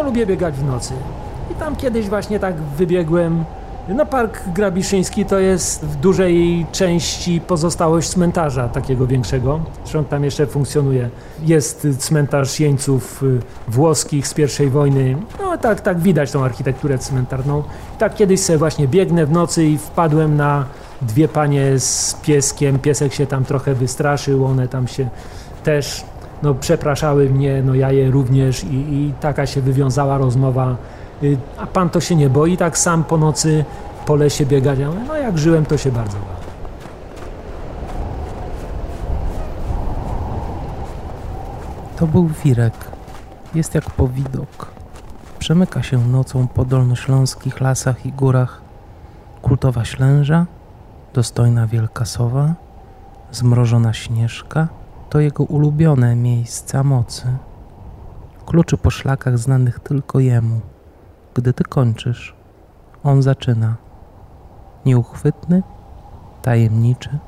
no lubię biegać w nocy. I tam kiedyś właśnie tak wybiegłem. No Park Grabiszyński to jest w dużej części pozostałość cmentarza takiego większego. Zresztą tam jeszcze funkcjonuje. Jest cmentarz jeńców y, włoskich z I wojny. No tak, tak widać tą architekturę cmentarną. Tak kiedyś sobie właśnie biegnę w nocy i wpadłem na dwie panie z pieskiem. Piesek się tam trochę wystraszył, one tam się też no, przepraszały mnie, no ja je również i, i taka się wywiązała rozmowa. Y, a pan to się nie boi tak sam po nocy po lesie biegać? No jak żyłem, to się bardzo bałem. To był wirek. Jest jak powidok. Przemyka się nocą po dolnośląskich lasach i górach. Kultowa ślęża, dostojna wielka sowa, zmrożona śnieżka to jego ulubione miejsca mocy. Kluczy po szlakach znanych tylko jemu. Gdy ty kończysz, on zaczyna. Nieuchwytny, tajemniczy,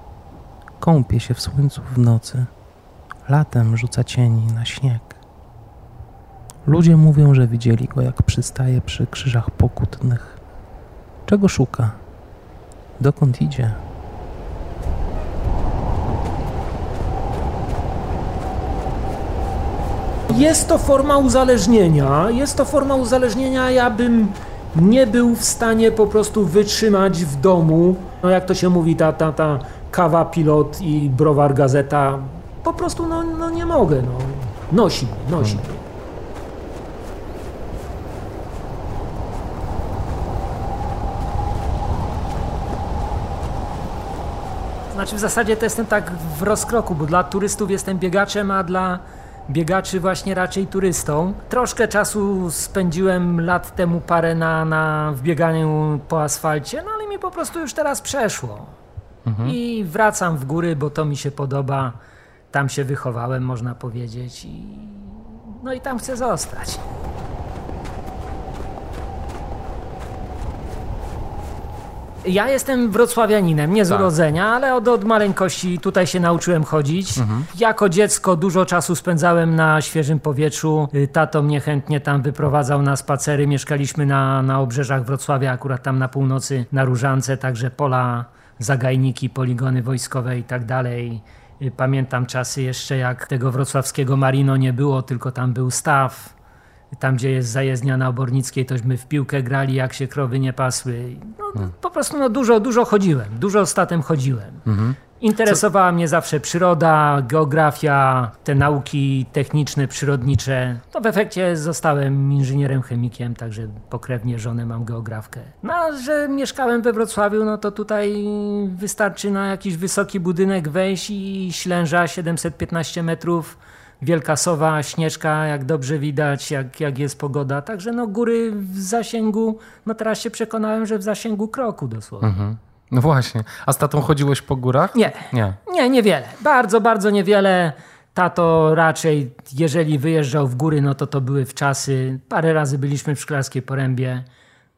kąpie się w słońcu w nocy, latem rzuca cieni na śnieg. Ludzie mówią, że widzieli go, jak przystaje przy krzyżach pokutnych. Czego szuka? Dokąd idzie? Jest to forma uzależnienia. Jest to forma uzależnienia, ja bym nie był w stanie po prostu wytrzymać w domu. No jak to się mówi, ta, ta, ta kawa pilot i browar gazeta. Po prostu no, no nie mogę. No. Nosi, nosi. Hmm. Znaczy w zasadzie to jestem tak w rozkroku, bo dla turystów jestem biegaczem, a dla biegaczy właśnie raczej turystą. Troszkę czasu spędziłem lat temu parę na, na wbieganiu po asfalcie, no ale mi po prostu już teraz przeszło. Mhm. I wracam w góry, bo to mi się podoba. Tam się wychowałem, można powiedzieć. I... No i tam chcę zostać. Ja jestem wrocławianinem, nie z tak. urodzenia, ale od, od maleńkości tutaj się nauczyłem chodzić. Mhm. Jako dziecko dużo czasu spędzałem na świeżym powietrzu. Y, tato mnie chętnie tam wyprowadzał na spacery. Mieszkaliśmy na, na obrzeżach Wrocławia, akurat tam na północy, na Różance, także pola, zagajniki, poligony wojskowe i tak dalej. Y, pamiętam czasy jeszcze, jak tego wrocławskiego marino nie było, tylko tam był staw tam, gdzie jest zajezdnia na Obornickiej, tośmy w piłkę grali, jak się krowy nie pasły. No, hmm. Po prostu no, dużo, dużo chodziłem, dużo statem chodziłem. Mhm. Interesowała Co? mnie zawsze przyroda, geografia, te nauki techniczne, przyrodnicze. To w efekcie zostałem inżynierem chemikiem, także pokrewnie żonę mam geografkę. No, a że mieszkałem we Wrocławiu, no to tutaj wystarczy na jakiś wysoki budynek wejść i ślęża 715 metrów Wielka Sowa, Śnieżka, jak dobrze widać, jak, jak jest pogoda. Także no góry w zasięgu, no teraz się przekonałem, że w zasięgu kroku dosłownie. Mhm. No właśnie. A z tatą chodziłeś po górach? Nie. Nie. Nie, niewiele. Bardzo, bardzo niewiele. Tato raczej, jeżeli wyjeżdżał w góry, no to to były w czasy. Parę razy byliśmy w Szklarskiej Porębie.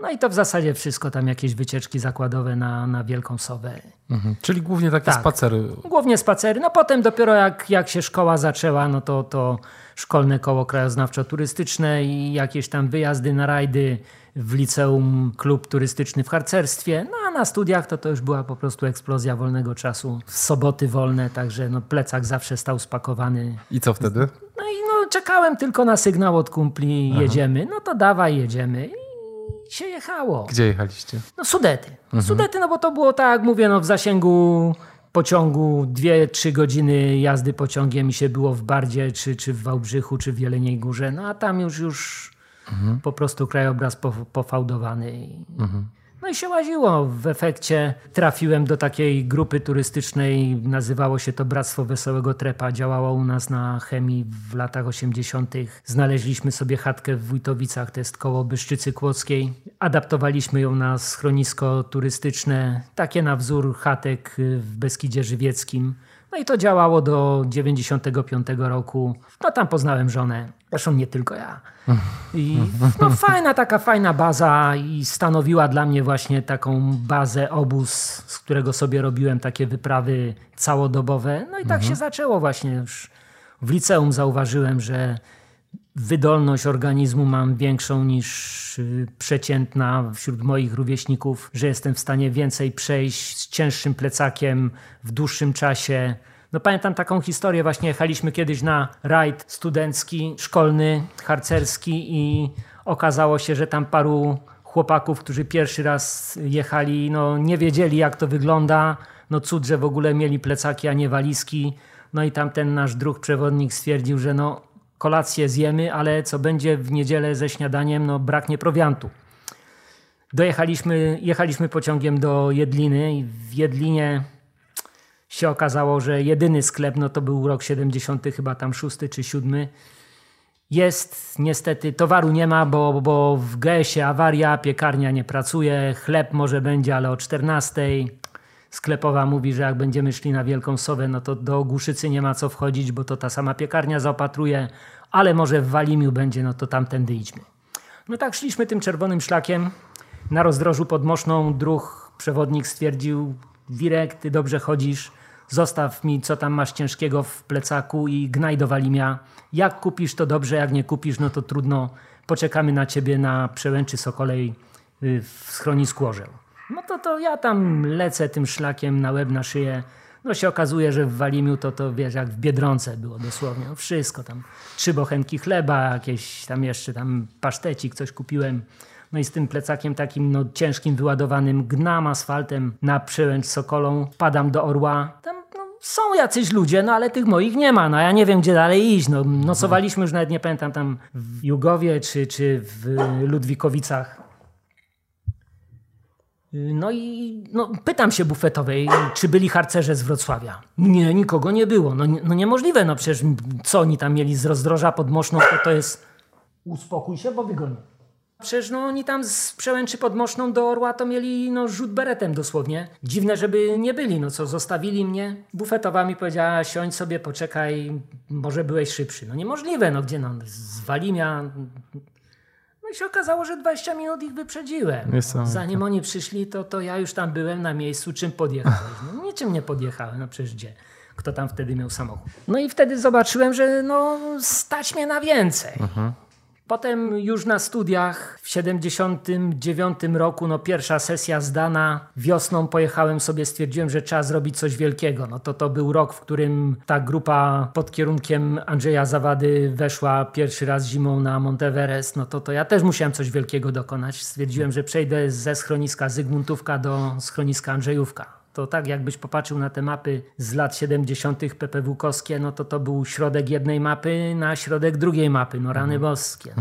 No i to w zasadzie wszystko, tam jakieś wycieczki zakładowe na, na Wielką Sowę. Mhm. Czyli głównie takie tak, spacery. Głównie spacery. No potem dopiero jak, jak się szkoła zaczęła, no to, to szkolne koło krajoznawczo-turystyczne i jakieś tam wyjazdy na rajdy w liceum, klub turystyczny w harcerstwie. No a na studiach to to już była po prostu eksplozja wolnego czasu. Soboty wolne, także no plecak zawsze stał spakowany. I co wtedy? No i no czekałem tylko na sygnał od kumpli, Aha. jedziemy. No to dawaj, jedziemy się jechało. Gdzie jechaliście? No Sudety. Mhm. Sudety, no bo to było tak, jak mówię, no w zasięgu pociągu 2-3 godziny jazdy pociągiem i się było w Bardzie, czy, czy w Wałbrzychu, czy w Jeleniej Górze. No a tam już, już mhm. po prostu krajobraz pofałdowany. Mhm. No i się łaziło. W efekcie trafiłem do takiej grupy turystycznej, nazywało się to Bractwo Wesołego Trepa. Działało u nas na chemii w latach 80. Znaleźliśmy sobie chatkę w Wójtowicach, to jest koło Byszczycy Kłodzkiej. Adaptowaliśmy ją na schronisko turystyczne, takie na wzór chatek w Beskidzie Żywieckim. No i to działało do 95 roku. No tam poznałem żonę. Zresztą nie tylko ja. I no, fajna, taka fajna baza i stanowiła dla mnie właśnie taką bazę, obóz, z którego sobie robiłem takie wyprawy całodobowe. No i tak mhm. się zaczęło właśnie już. W liceum zauważyłem, że wydolność organizmu mam większą niż y, przeciętna wśród moich rówieśników, że jestem w stanie więcej przejść z cięższym plecakiem w dłuższym czasie. No pamiętam taką historię, właśnie jechaliśmy kiedyś na rajd studencki, szkolny, harcerski i okazało się, że tam paru chłopaków, którzy pierwszy raz jechali, no nie wiedzieli jak to wygląda. No cud, że w ogóle mieli plecaki, a nie walizki. No i tam ten nasz druh przewodnik stwierdził, że no kolację zjemy, ale co będzie w niedzielę ze śniadaniem, no braknie prowiantu. Dojechaliśmy, jechaliśmy pociągiem do Jedliny i w Jedlinie się okazało, że jedyny sklep, no to był rok 70, chyba tam szósty czy siódmy. Jest niestety, towaru nie ma, bo, bo w GS-ie awaria, piekarnia nie pracuje, chleb może będzie, ale o 14 sklepowa mówi, że jak będziemy szli na Wielką Sowę, no to do Głuszycy nie ma co wchodzić, bo to ta sama piekarnia zaopatruje, ale może w Walimiu będzie, no to tamtędy idźmy. No tak szliśmy tym czerwonym szlakiem. Na rozdrożu pod Moszną druh przewodnik stwierdził, Wirek, ty dobrze chodzisz, zostaw mi co tam masz ciężkiego w plecaku i gnaj do Walimia. Jak kupisz to dobrze, jak nie kupisz, no to trudno. Poczekamy na ciebie na przełęczy Sokolej y, w schronisku Orzeł. No to, to ja tam lecę tym szlakiem na łeb, na szyję. No się okazuje, że w Walimiu to, to wiesz, jak w Biedronce było dosłownie. No wszystko tam. Trzy bochenki chleba, jakieś tam jeszcze tam pasztecik, coś kupiłem. No i z tym plecakiem takim no, ciężkim, wyładowanym gnam asfaltem na przełęcz Sokolą. Padam do Orła. Tam no, są jacyś ludzie, no ale tych moich nie ma. No ja nie wiem, gdzie dalej iść. No, nocowaliśmy już nawet, nie pamiętam, tam w Jugowie czy, czy w Ludwikowicach no i no, pytam się bufetowej, czy byli harcerze z Wrocławia. Nie, nikogo nie było. No, no niemożliwe, no przecież co oni tam mieli z rozdroża pod Moszną, to to jest... Uspokój się, bo wygonię. Przecież no oni tam z przełęczy pod Moszną do Orła to mieli no rzut beretem dosłownie. Dziwne, żeby nie byli, no co, zostawili mnie. Bufetowa mi powiedziała, siądź sobie, poczekaj, może byłeś szybszy. No niemożliwe, no gdzie no, z Walimia no i się okazało, że 20 minut ich wyprzedziłem. Zanim oni przyszli, to, to ja już tam byłem na miejscu, czym podjechałeś. No niczym nie podjechałem, no przecież gdzie? Kto tam wtedy miał samochód? No i wtedy zobaczyłem, że no stać mnie na więcej. Mhm. Potem już na studiach w 79 roku, no pierwsza sesja zdana, wiosną pojechałem sobie, stwierdziłem, że trzeba zrobić coś wielkiego. No to to był rok, w którym ta grupa pod kierunkiem Andrzeja Zawady weszła pierwszy raz zimą na Monteverest. No to, to ja też musiałem coś wielkiego dokonać. Stwierdziłem, że przejdę ze schroniska Zygmuntówka do schroniska Andrzejówka to tak jakbyś popatrzył na te mapy z lat 70. PPW-kowskie, no to to był środek jednej mapy na środek drugiej mapy, no rany mhm. boskie.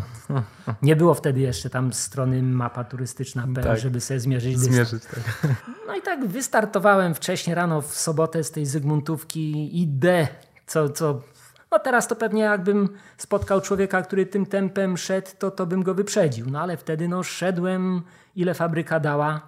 Nie było wtedy jeszcze tam strony mapa turystyczna, tak. żeby sobie zmierzyć Zmierzyć, tak. No i tak wystartowałem wcześniej rano w sobotę z tej Zygmuntówki idę, co, co no teraz to pewnie jakbym spotkał człowieka, który tym tempem szedł, to, to bym go wyprzedził. No ale wtedy no szedłem, ile fabryka dała.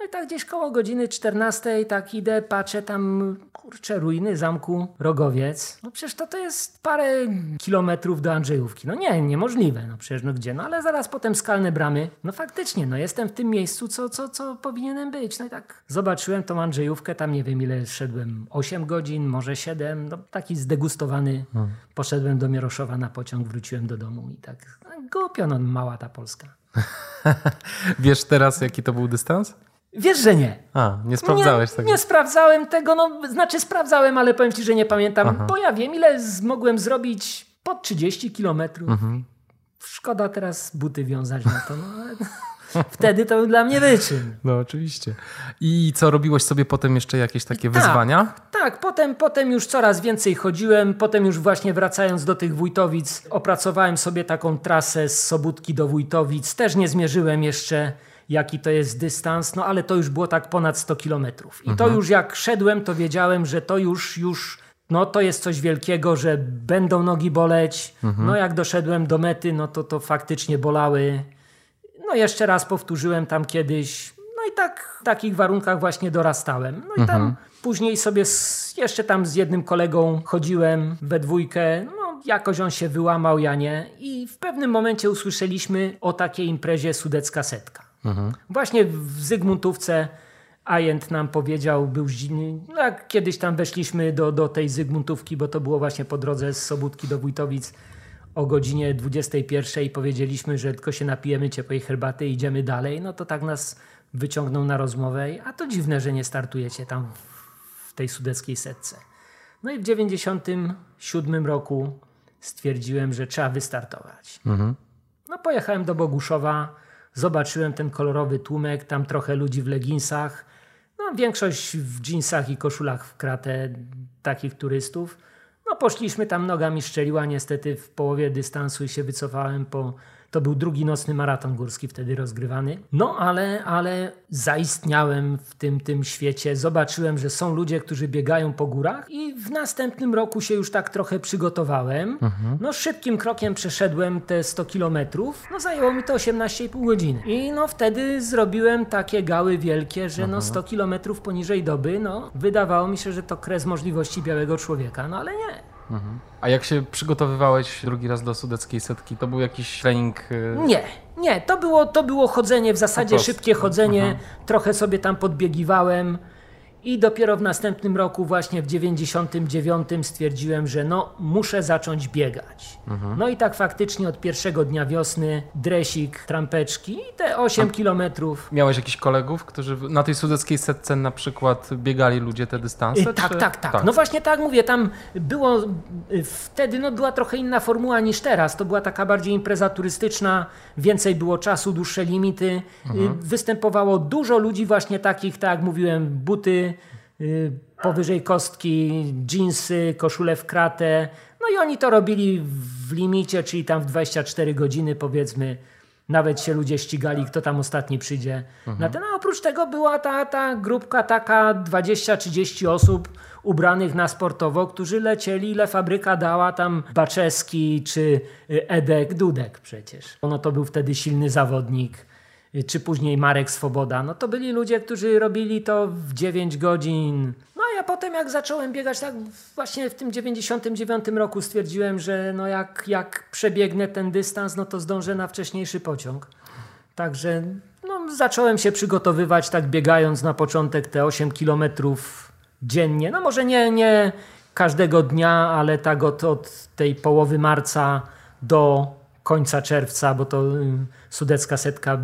No i tak gdzieś koło godziny 14 tak idę, patrzę tam, kurczę, ruiny zamku Rogowiec. No przecież to, to jest parę kilometrów do Andrzejówki. No nie, niemożliwe. No przecież no gdzie? No ale zaraz potem skalne bramy. No faktycznie, no jestem w tym miejscu, co, co, co powinienem być. No i tak zobaczyłem tą Andrzejówkę, tam nie wiem ile szedłem, 8 godzin, może 7. No taki zdegustowany. Hmm. Poszedłem do Mieroszowa na pociąg, wróciłem do domu i tak, no, głupio, no mała ta Polska. Wiesz teraz, jaki to był dystans? Wiesz, że nie. A, nie sprawdzałeś nie, tego? Nie sprawdzałem tego, no znaczy sprawdzałem, ale powiem ci, że nie pamiętam, Aha. bo ja wiem, ile z, mogłem zrobić pod 30 kilometrów. Mhm. Szkoda teraz buty wiązać na to. No, wtedy to był dla mnie wyczyn. No oczywiście. I co, robiłeś sobie potem jeszcze jakieś takie tak, wyzwania? Tak, potem, potem już coraz więcej chodziłem. Potem już właśnie wracając do tych Wójtowic, opracowałem sobie taką trasę z Sobótki do Wójtowic. Też nie zmierzyłem jeszcze jaki to jest dystans, no ale to już było tak ponad 100 kilometrów. I mhm. to już jak szedłem, to wiedziałem, że to już, już no to jest coś wielkiego, że będą nogi boleć. Mhm. No jak doszedłem do mety, no to to faktycznie bolały. No jeszcze raz powtórzyłem tam kiedyś. No i tak w takich warunkach właśnie dorastałem. No i tam mhm. później sobie z, jeszcze tam z jednym kolegą chodziłem we dwójkę. No jakoś on się wyłamał, ja nie. I w pewnym momencie usłyszeliśmy o takiej imprezie Sudecka Setka. Mhm. Właśnie w Zygmuntówce Ajent nam powiedział, był no jak kiedyś tam weszliśmy do, do tej Zygmuntówki, bo to było właśnie po drodze z Sobótki do Wójtowic, o godzinie 21 i powiedzieliśmy, że tylko się napijemy ciepłej herbaty i idziemy dalej, no to tak nas wyciągnął na rozmowę, a to dziwne, że nie startujecie tam w tej sudeckiej setce. No i w 97 roku stwierdziłem, że trzeba wystartować. No pojechałem do Boguszowa, zobaczyłem ten kolorowy tłumek, tam trochę ludzi w leginsach, no większość w dżinsach i koszulach w kratę takich turystów. No poszliśmy tam, noga mi szczeliła niestety w połowie dystansu i się wycofałem po... To był drugi nocny maraton górski wtedy rozgrywany. No ale, ale zaistniałem w tym, tym świecie. Zobaczyłem, że są ludzie, którzy biegają po górach i w następnym roku się już tak trochę przygotowałem. No szybkim krokiem przeszedłem te 100 kilometrów. No zajęło mi to 18,5 godziny. I no wtedy zrobiłem takie gały wielkie, że no 100 kilometrów poniżej doby, no wydawało mi się, że to kres możliwości białego człowieka. No ale nie. A jak się przygotowywałeś drugi raz do sudeckiej setki, to był jakiś trening... y, Nie, nie, to było, to było chodzenie, w zasadzie szybkie chodzenie, trochę sobie tam podbiegiwałem i dopiero w następnym roku, właśnie w 99 stwierdziłem, że no muszę zacząć biegać. No i tak faktycznie od pierwszego dnia wiosny dresik, trampeczki i te 8 kilometrów. Miałeś jakichś kolegów, którzy na tej sudeckiej setce na przykład biegali ludzie te dystanse? Y, Tak, czy- tak, tak, No właśnie tak mówię, tam było y, wtedy no była trochę inna formuła niż teraz. To była taka bardziej impreza turystyczna, więcej było czasu, dłuższe limity. Y, Występowało dużo ludzi właśnie takich, tak jak mówiłem, buty y, powyżej kostki, dżinsy, koszule w kratę. No i oni to robili w limicie, czyli tam w 24 godziny powiedzmy. Nawet się ludzie ścigali, kto tam ostatni przyjdzie. Na ten, a oprócz tego była ta, ta grupka taka 20-30 osób ubranych na sportowo, którzy lecieli, ile fabryka dała tam Baczeski czy y, Edek Dudek przecież. No to był wtedy silny zawodnik. Y, Czy później Marek Swoboda. No to byli ludzie, którzy robili to w 9 godzin. No a ja potem jak zacząłem biegać, tak właśnie w tym 99 roku stwierdziłem, że no jak, jak przebiegnę ten dystans, no to zdążę na wcześniejszy pociąg. Także no, zacząłem się przygotowywać, tak biegając na początek te 8 kilometrów dziennie. No może nie, nie każdego dnia, ale tak od, od tej połowy marca do końca czerwca, bo to y, sudecka setka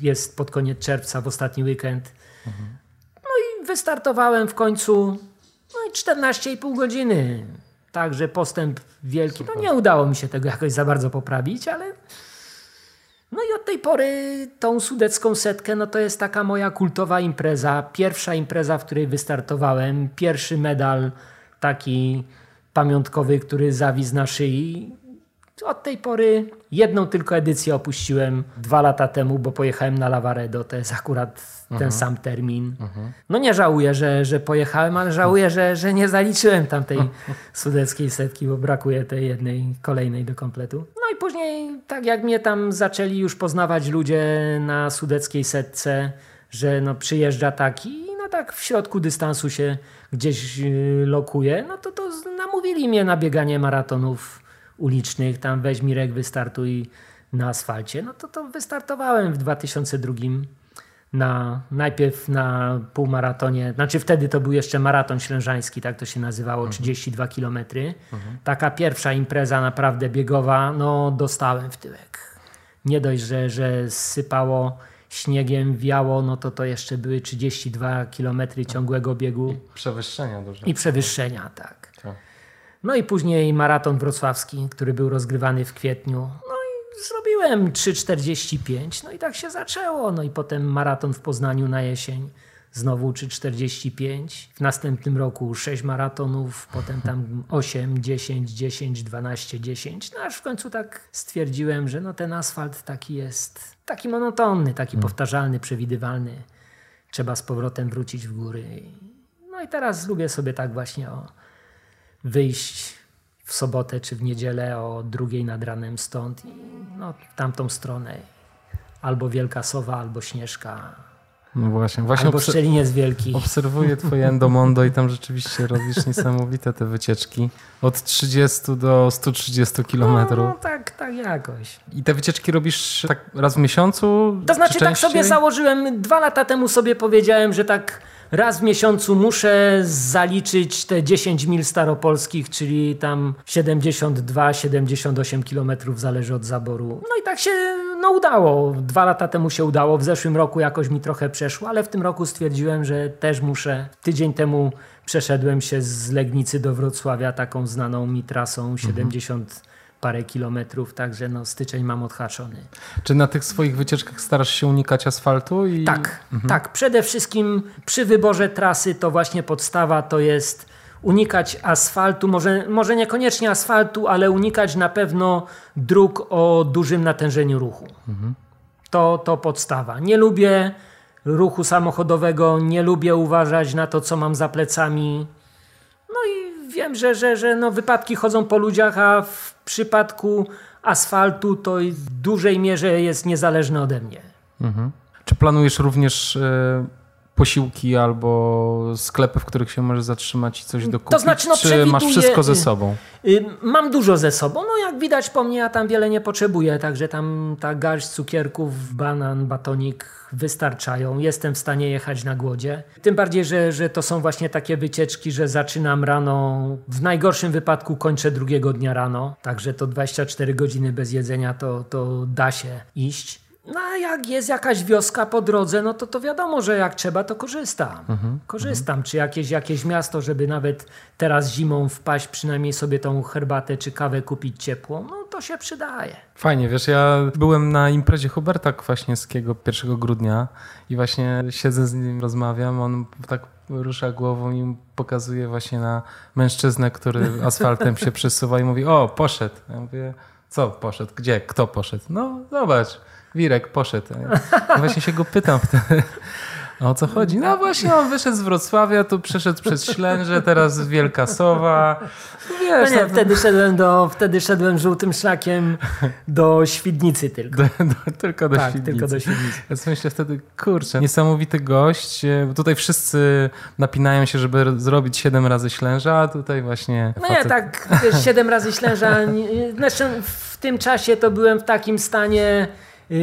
jest pod koniec czerwca, w ostatni weekend. No i wystartowałem w końcu no i 14,5 godziny. Także postęp wielki. No nie udało mi się tego jakoś za bardzo poprawić, ale no i od tej pory tą sudecką setkę, no to jest taka moja kultowa impreza. Pierwsza impreza, w której wystartowałem. Pierwszy medal taki pamiątkowy, który zawisł na szyi. Od tej pory jedną tylko edycję opuściłem dwa lata temu, bo pojechałem na Lavaredo. To jest akurat ten sam termin. No nie żałuję, że, że pojechałem, ale żałuję, że, że nie zaliczyłem tamtej sudeckiej setki, bo brakuje tej jednej kolejnej do kompletu. No i później, tak jak mnie tam zaczęli już poznawać ludzie na sudeckiej setce, że no przyjeżdża taki i no tak w środku dystansu się gdzieś yy, lokuje, no to, to namówili mnie na bieganie maratonów ulicznych, tam weź Mirek, wystartuj na asfalcie. No to, to wystartowałem w 2002 na, najpierw na półmaratonie, znaczy wtedy to był jeszcze maraton ślężański, tak to się nazywało, 32 km. Taka pierwsza impreza naprawdę biegowa, no dostałem w tyłek. Nie dość, że, że sypało śniegiem, wiało, no to to jeszcze były 32 km ciągłego biegu Przewyższenia duże. i przewyższenia, tak. No i później maraton wrocławski, który był rozgrywany w kwietniu. No i zrobiłem 3,45, no i tak się zaczęło. No i potem maraton w Poznaniu na jesień, znowu 3,45. W następnym roku 6 maratonów, potem tam 8, 10, 10, 12, 10. No aż w końcu tak stwierdziłem, że no ten asfalt taki jest, taki monotonny, taki powtarzalny, przewidywalny. Trzeba z powrotem wrócić w góry. No i teraz lubię sobie tak właśnie o wyjść w sobotę czy w niedzielę o drugiej nad ranem stąd i no, w tamtą stronę. Albo Wielka Sowa, albo Śnieżka, No właśnie, właśnie albo obser- Szczeliniec Wielki. obserwuję twoje endomondo i tam rzeczywiście robisz niesamowite te wycieczki. Od 30 do 130 No, kilometrów. no tak, tak jakoś. I te wycieczki robisz tak raz w miesiącu? To znaczy czy tak sobie założyłem, dwa lata temu sobie powiedziałem, że tak raz w miesiącu muszę zaliczyć te 10 mil staropolskich, czyli tam 72-78 kilometrów, zależy od zaboru. No i tak się no, udało. Dwa lata temu się udało, w zeszłym roku jakoś mi trochę przeszło, ale w tym roku stwierdziłem, że też muszę. Tydzień temu przeszedłem się z Legnicy do Wrocławia taką znaną mi trasą 70 parę kilometrów, także no styczeń mam odhaczony. Czy na tych swoich wycieczkach starasz się unikać asfaltu? I... Tak, tak. Przede wszystkim przy wyborze trasy to właśnie podstawa to jest unikać asfaltu, może, może niekoniecznie asfaltu, ale unikać na pewno dróg o dużym natężeniu ruchu. To, to podstawa. Nie lubię ruchu samochodowego, nie lubię uważać na to, co mam za plecami. No i wiem, że, że, że no wypadki chodzą po ludziach, a w przypadku asfaltu to w dużej mierze jest niezależne ode mnie. Czy planujesz również e, posiłki albo sklepy, w których się możesz zatrzymać i coś dokupić? znaczy, no, czy masz wszystko ze sobą? Y, Mam dużo ze sobą. No jak widać po mnie, ja tam wiele nie potrzebuję, także tam ta garść cukierków, banan, batonik wystarczają. Jestem w stanie jechać na głodzie. Tym bardziej, że, że to są właśnie takie wycieczki, że zaczynam rano, w najgorszym wypadku kończę drugiego dnia rano, także to 24 godziny bez jedzenia to, to da się iść. No a jak jest jakaś wioska po drodze, no to to wiadomo, że jak trzeba, to korzystam. korzystam. Czy jakieś, jakieś miasto, żeby nawet teraz zimą wpaść, przynajmniej sobie tą herbatę czy kawę kupić ciepłą, no to się przydaje. Fajnie, wiesz, ja byłem na imprezie Huberta Kwaśniewskiego 1 grudnia i właśnie siedzę z nim, rozmawiam, on tak rusza głową i pokazuje właśnie na mężczyznę, który asfaltem się przesuwa i mówi, o, poszedł. Ja mówię, co poszedł? Gdzie? Kto poszedł? No, zobacz, Wirek poszedł. Ja właśnie się go pytam wtedy, o co chodzi? No właśnie, on wyszedł z Wrocławia, tu przeszedł przez Ślęże, teraz Wielka Sowa. No Wiesz, nie, no, wtedy szedłem, do, wtedy szedłem żółtym szlakiem do Świdnicy tylko. do, do, tylko do tak, Świdnicy. tylko do Świdnicy. Ja myślę wtedy, kurczę, niesamowity gość. bo Tutaj wszyscy napinają się, żeby ro- zrobić 7 razy ślęża, a tutaj właśnie. No nie, facet- tak wiesz, siedem razy ślęża. nie- Znaczy w tym czasie to byłem w takim stanie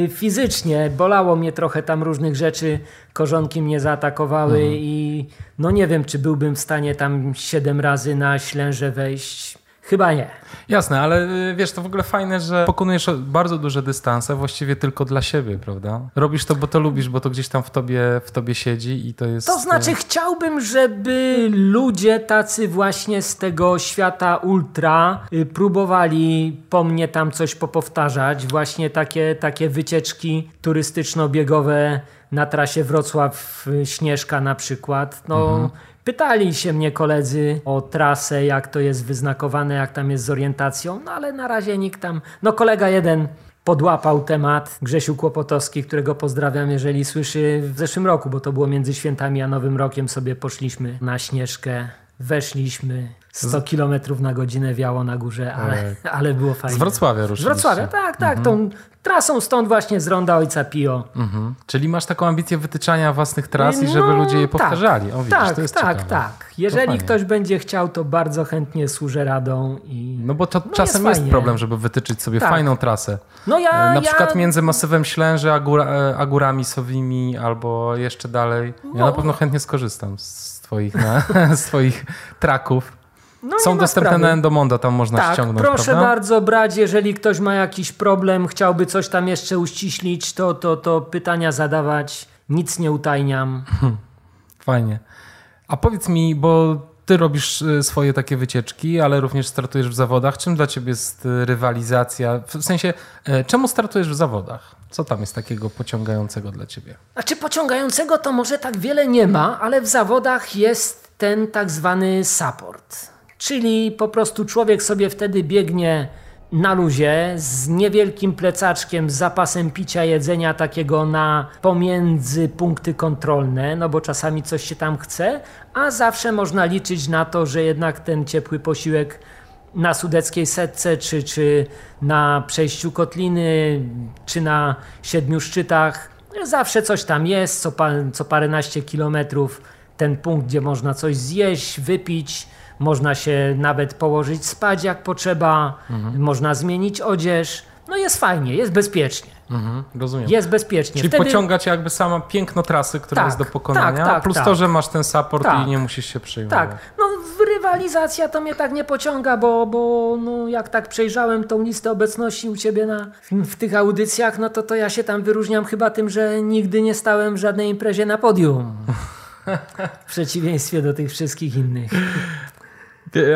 fizycznie. Bolało mnie trochę tam różnych rzeczy. Korzonki mnie zaatakowały Mhm. i no nie wiem, czy byłbym w stanie tam siedem razy na ślęże wejść. Chyba nie. Jasne, ale y, wiesz, to w ogóle fajne, że pokonujesz bardzo duże dystanse właściwie tylko dla siebie, prawda? Robisz to, bo to lubisz, bo to gdzieś tam w tobie, w tobie siedzi i to jest. To znaczy, chciałbym, żeby ludzie tacy właśnie z tego świata ultra y, próbowali po mnie tam coś popowtarzać. Właśnie takie, takie wycieczki turystyczno-biegowe na trasie Wrocław-Śnieżka na przykład. No, Pytali się mnie koledzy o trasę, jak to jest wyznakowane, jak tam jest z orientacją, no ale na razie nikt tam. No kolega jeden podłapał temat, Grzesiu Kłopotowski, którego pozdrawiam, jeżeli słyszy w zeszłym roku, bo to było między świętami a Nowym Rokiem, sobie poszliśmy na Śnieżkę, weszliśmy, 100 km na godzinę wiało na górze, ale, ale było fajnie. Z Wrocławia Z ruszyliście. Wrocławia, tak, tak, tą trasą stąd właśnie z Ronda Ojca Pio. Mhm. Czyli masz taką ambicję wytyczania własnych tras i No, żeby ludzie je tak. powtarzali. O, widzisz, tak, to jest tak, ciekawe. tak. Jeżeli ktoś będzie chciał, to bardzo chętnie służę radą i... No bo to No czasem jest jest, problem, żeby wytyczyć sobie Tak. fajną trasę. No ja, E, Na ja... przykład między masywem Ślęży a, góra, e, a górami Sowimi albo jeszcze dalej. Ja No. na pewno chętnie skorzystam z twoich, na, z twoich traków. no Są dostępne sprawy. na Endomondo, tam można Tak, ściągnąć, proszę prawda? bardzo brać, jeżeli ktoś ma jakiś problem, chciałby coś tam jeszcze uściślić, to, to, to pytania zadawać, nic nie utajniam. Fajnie. A powiedz mi, bo ty robisz e, swoje takie wycieczki, ale również startujesz w zawodach. Czym dla ciebie jest e, rywalizacja? W sensie, e, czemu startujesz w zawodach? Co tam jest takiego pociągającego dla ciebie? Znaczy pociągającego to może tak wiele nie ma, ale w zawodach jest ten tak zwany support. Czyli po prostu człowiek sobie wtedy biegnie na luzie z niewielkim plecaczkiem, z zapasem picia, jedzenia takiego na pomiędzy punkty kontrolne, no bo czasami coś się tam chce, a zawsze można liczyć na to, że jednak ten ciepły posiłek na sudeckiej setce, czy, czy na przejściu Kotliny, czy na Siedmiu Szczytach. Zawsze coś tam jest, co, pa, co paręnaście kilometrów ten punkt, gdzie można coś zjeść, wypić, można się nawet położyć spać jak potrzeba, można zmienić odzież. No jest fajnie, jest bezpiecznie. Mhm, rozumiem. Jest bezpiecznie. Czyli Wtedy... pociąga cię jakby sama piękno trasy, która tak, jest do pokonania, tak, tak, plus to, tak. że masz ten support i nie musisz się przejmować. Tak, no rywalizacja to mnie tak nie pociąga, bo, bo no, jak tak przejrzałem tą listę obecności u ciebie na, w tych audycjach, no to, to ja się tam wyróżniam chyba tym, że nigdy nie stałem w żadnej imprezie na podium. W przeciwieństwie do tych wszystkich innych.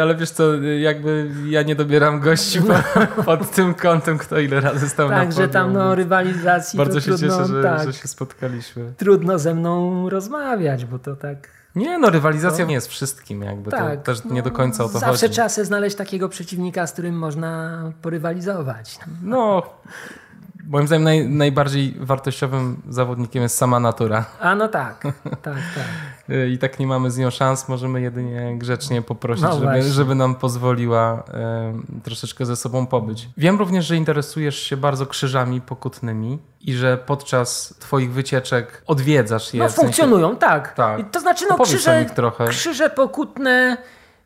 Ale wiesz co, jakby ja nie dobieram gości po, pod tym kątem, kto ile razy stał tak, na podium. tam no rywalizacji Bardzo się trudno, cieszę, że, tak, że się spotkaliśmy. Trudno ze mną rozmawiać, bo to tak... Nie, no rywalizacja no. nie jest wszystkim, jakby tak, to też no, nie do końca o to zawsze chodzi. Zawsze trzeba sobie znaleźć takiego przeciwnika, z którym można porywalizować. No, Moim zdaniem naj, najbardziej wartościowym zawodnikiem jest sama natura. A no tak, tak, tak. I tak nie mamy z nią szans, możemy jedynie grzecznie poprosić, no żeby, żeby, nam pozwoliła y, troszeczkę ze sobą pobyć. Wiem również, że interesujesz się bardzo krzyżami pokutnymi i że podczas twoich wycieczek odwiedzasz je. No funkcjonują, sensie... tak. tak. To znaczy, no krzyże, krzyże pokutne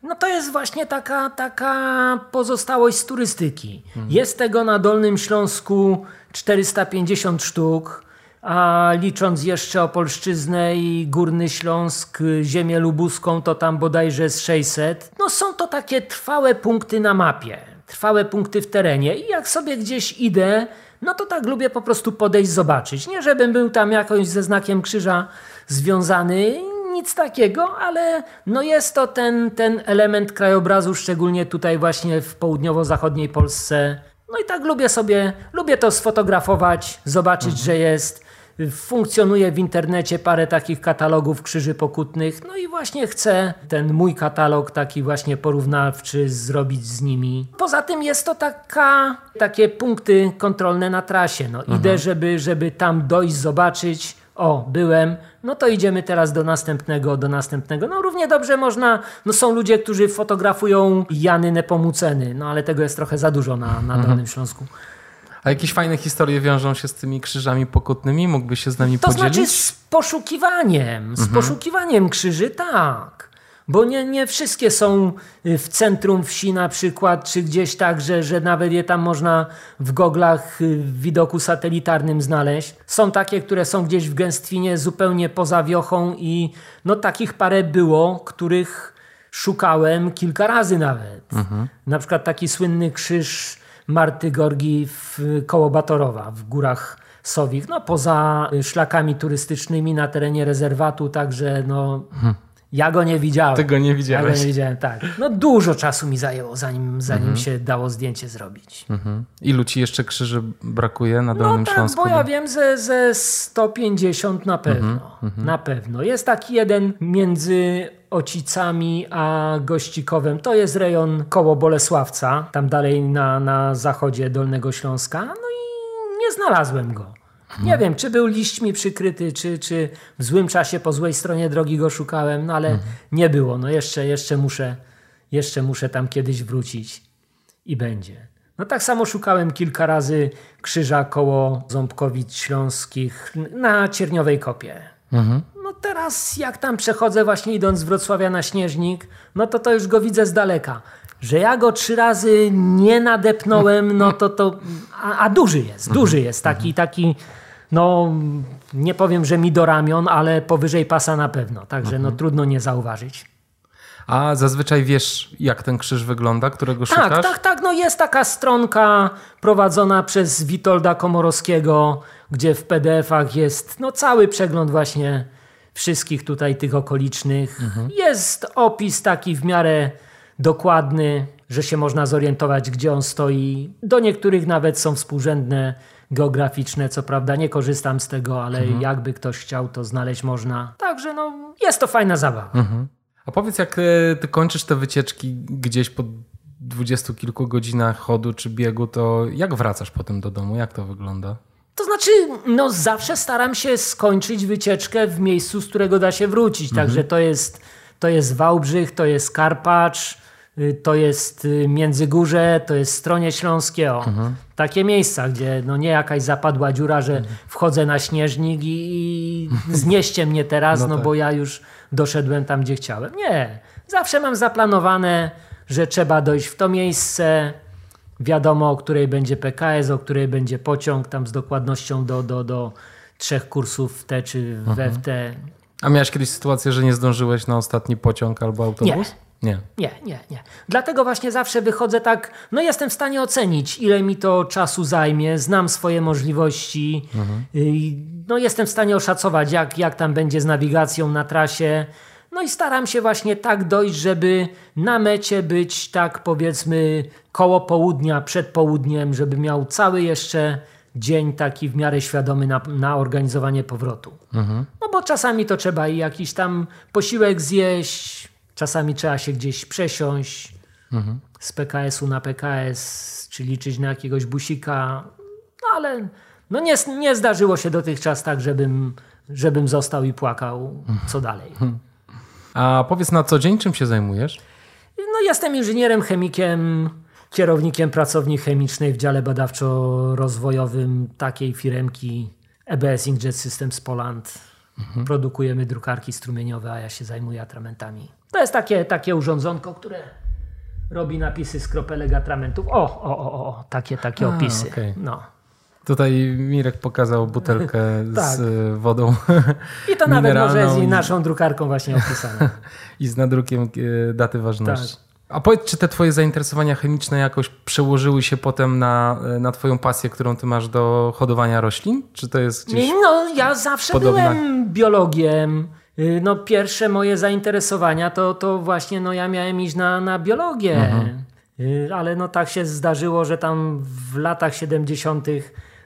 no to jest właśnie taka, taka pozostałość z turystyki. Mhm. Jest tego na Dolnym Śląsku 450 sztuk, a licząc jeszcze Opolszczyznę i Górny Śląsk, ziemię lubuską, to tam bodajże z 600. No są to takie trwałe punkty na mapie, trwałe punkty w terenie i jak sobie gdzieś idę, no to tak lubię po prostu podejść, zobaczyć. Nie żebym był tam jakoś ze znakiem krzyża związany, nic takiego, ale no jest to ten, ten element krajobrazu, szczególnie tutaj właśnie w południowo-zachodniej Polsce. No i tak lubię sobie, lubię to sfotografować, zobaczyć, mhm. że jest. Funkcjonuje w internecie parę takich katalogów krzyży pokutnych, no i właśnie chcę ten mój katalog taki właśnie porównawczy zrobić z nimi. Poza tym jest to taka, takie punkty kontrolne na trasie. No, mhm. Idę, żeby, żeby tam dojść, zobaczyć, o, byłem, no to idziemy teraz do następnego, do następnego. No równie dobrze można, no są ludzie, którzy fotografują Jany Nepomuceny, no ale tego jest trochę za dużo na, na mhm. Dolnym Śląsku. A jakieś fajne historie wiążą się z tymi krzyżami pokutnymi? Mógłbyś się z nami to podzielić? To znaczy z poszukiwaniem, z mhm. poszukiwaniem krzyży, tak. Bo nie, nie wszystkie są y, w centrum wsi na przykład, czy gdzieś tak, że, że nawet je tam można w goglach y, w widoku satelitarnym znaleźć. Są takie, które są gdzieś w gęstwinie zupełnie poza wiochą i no takich parę było, których szukałem kilka razy nawet. Mhm. Na przykład taki słynny krzyż Marty Gorgi w koło Batorowa w górach Sowich, no poza szlakami turystycznymi na terenie rezerwatu, także no... Mhm ja go nie widziałem. Tego nie widziałeś. Ja go nie widziałem, tak. No dużo czasu mi zajęło, zanim, zanim mhm. się dało zdjęcie zrobić. Mhm. Ilu ci jeszcze krzyży brakuje na Dolnym no, tak, Śląsku? bo ja wiem, ze, ze 150 na pewno. Mhm. mhm. Na pewno. Jest taki jeden między Ocicami a Gościkowem. To jest rejon koło Bolesławca, tam dalej na, na zachodzie Dolnego Śląska. No i nie znalazłem go. Nie wiem, czy był liśćmi przykryty, czy, czy w złym czasie po złej stronie drogi go szukałem, no ale mhm. nie było. No jeszcze, jeszcze, muszę, jeszcze muszę tam kiedyś wrócić i będzie. No tak samo szukałem kilka razy krzyża koło Ząbkowic Śląskich na Cierniowej Kopie. Mhm. No teraz jak tam przechodzę właśnie idąc z Wrocławia na Śnieżnik, no to to już go widzę z daleka. Że ja go trzy razy nie nadepnąłem, no to to... A, a duży jest, duży jest. Taki, taki no nie powiem, że mi do ramion, ale powyżej pasa na pewno. Także no, mhm. no trudno nie zauważyć. A zazwyczaj wiesz, jak ten krzyż wygląda, którego tak, szukasz? Tak, tak, tak. No jest taka stronka prowadzona przez Witolda Komorowskiego, gdzie w PDF-ach jest no, cały przegląd właśnie wszystkich tutaj tych okolicznych. Mhm. Jest opis taki w miarę dokładny, że się można zorientować, gdzie on stoi. Do niektórych nawet są współrzędne geograficzne, co prawda nie korzystam z tego, ale mhm. jakby ktoś chciał, to znaleźć można. Także no, jest to fajna zabawa. Mhm. A powiedz, jak e, ty kończysz te wycieczki gdzieś po dwudziestu kilku godzinach chodu czy biegu, to jak wracasz potem do domu? Jak to wygląda? To znaczy, no zawsze staram się skończyć wycieczkę w miejscu, z którego da się wrócić. Mhm. Także to jest, to jest Wałbrzych, to jest Karpacz, to jest y, Międzygórze, to jest Stronie Śląskie. O, mhm. Takie miejsca, gdzie no nie jakaś zapadła dziura, że mhm. wchodzę na śnieżnik i, i znieście mnie teraz, no, no tak. bo ja już doszedłem tam, gdzie chciałem. Nie. Zawsze mam zaplanowane, że trzeba dojść w to miejsce, Wiadomo, o której będzie PKS, o której będzie pociąg, tam z dokładnością do, do, do trzech kursów w T czy w Mhm. FT. A miałeś kiedyś sytuację, że nie zdążyłeś na ostatni pociąg albo autobus? Nie. Nie, nie, nie. Dlatego właśnie zawsze wychodzę tak, no jestem w stanie ocenić, ile mi to czasu zajmie, znam swoje możliwości, i, no jestem w stanie oszacować, jak, jak tam będzie z nawigacją na trasie. No i staram się właśnie tak dojść, żeby na mecie być tak powiedzmy koło południa, przed południem, żeby miał cały jeszcze dzień taki w miarę świadomy na, na organizowanie powrotu. No bo czasami to trzeba i jakiś tam posiłek zjeść, czasami trzeba się gdzieś przesiąść z PKS-u na PKS, czy liczyć na jakiegoś busika. No ale no nie, nie zdarzyło się dotychczas tak, żebym, żebym został i płakał. Co dalej? A powiedz na co dzień, czym się zajmujesz? No jestem inżynierem chemikiem, kierownikiem pracowni chemicznej w dziale badawczo-rozwojowym takiej firemki EBS Inkjet Systems Poland. Produkujemy drukarki strumieniowe, a ja się zajmuję atramentami. To jest takie, takie urządzonko, które robi napisy z kropelek atramentów. O, o, o, o takie, takie A, opisy. okej. No. Tutaj Mirek pokazał butelkę Tak. z y, wodą I to nawet może z i- naszą drukarką właśnie opisane. i z nadrukiem y, daty ważności. Tak. A powiedz, czy te twoje zainteresowania chemiczne jakoś przełożyły się potem na, y, na twoją pasję, którą ty masz do hodowania roślin? Czy to jest gdzieś... No, ja zawsze podobna- byłem biologiem. Y, No, pierwsze moje zainteresowania to, to właśnie no, ja miałem iść na, na biologię. Y, Ale no tak się zdarzyło, że tam w latach 70.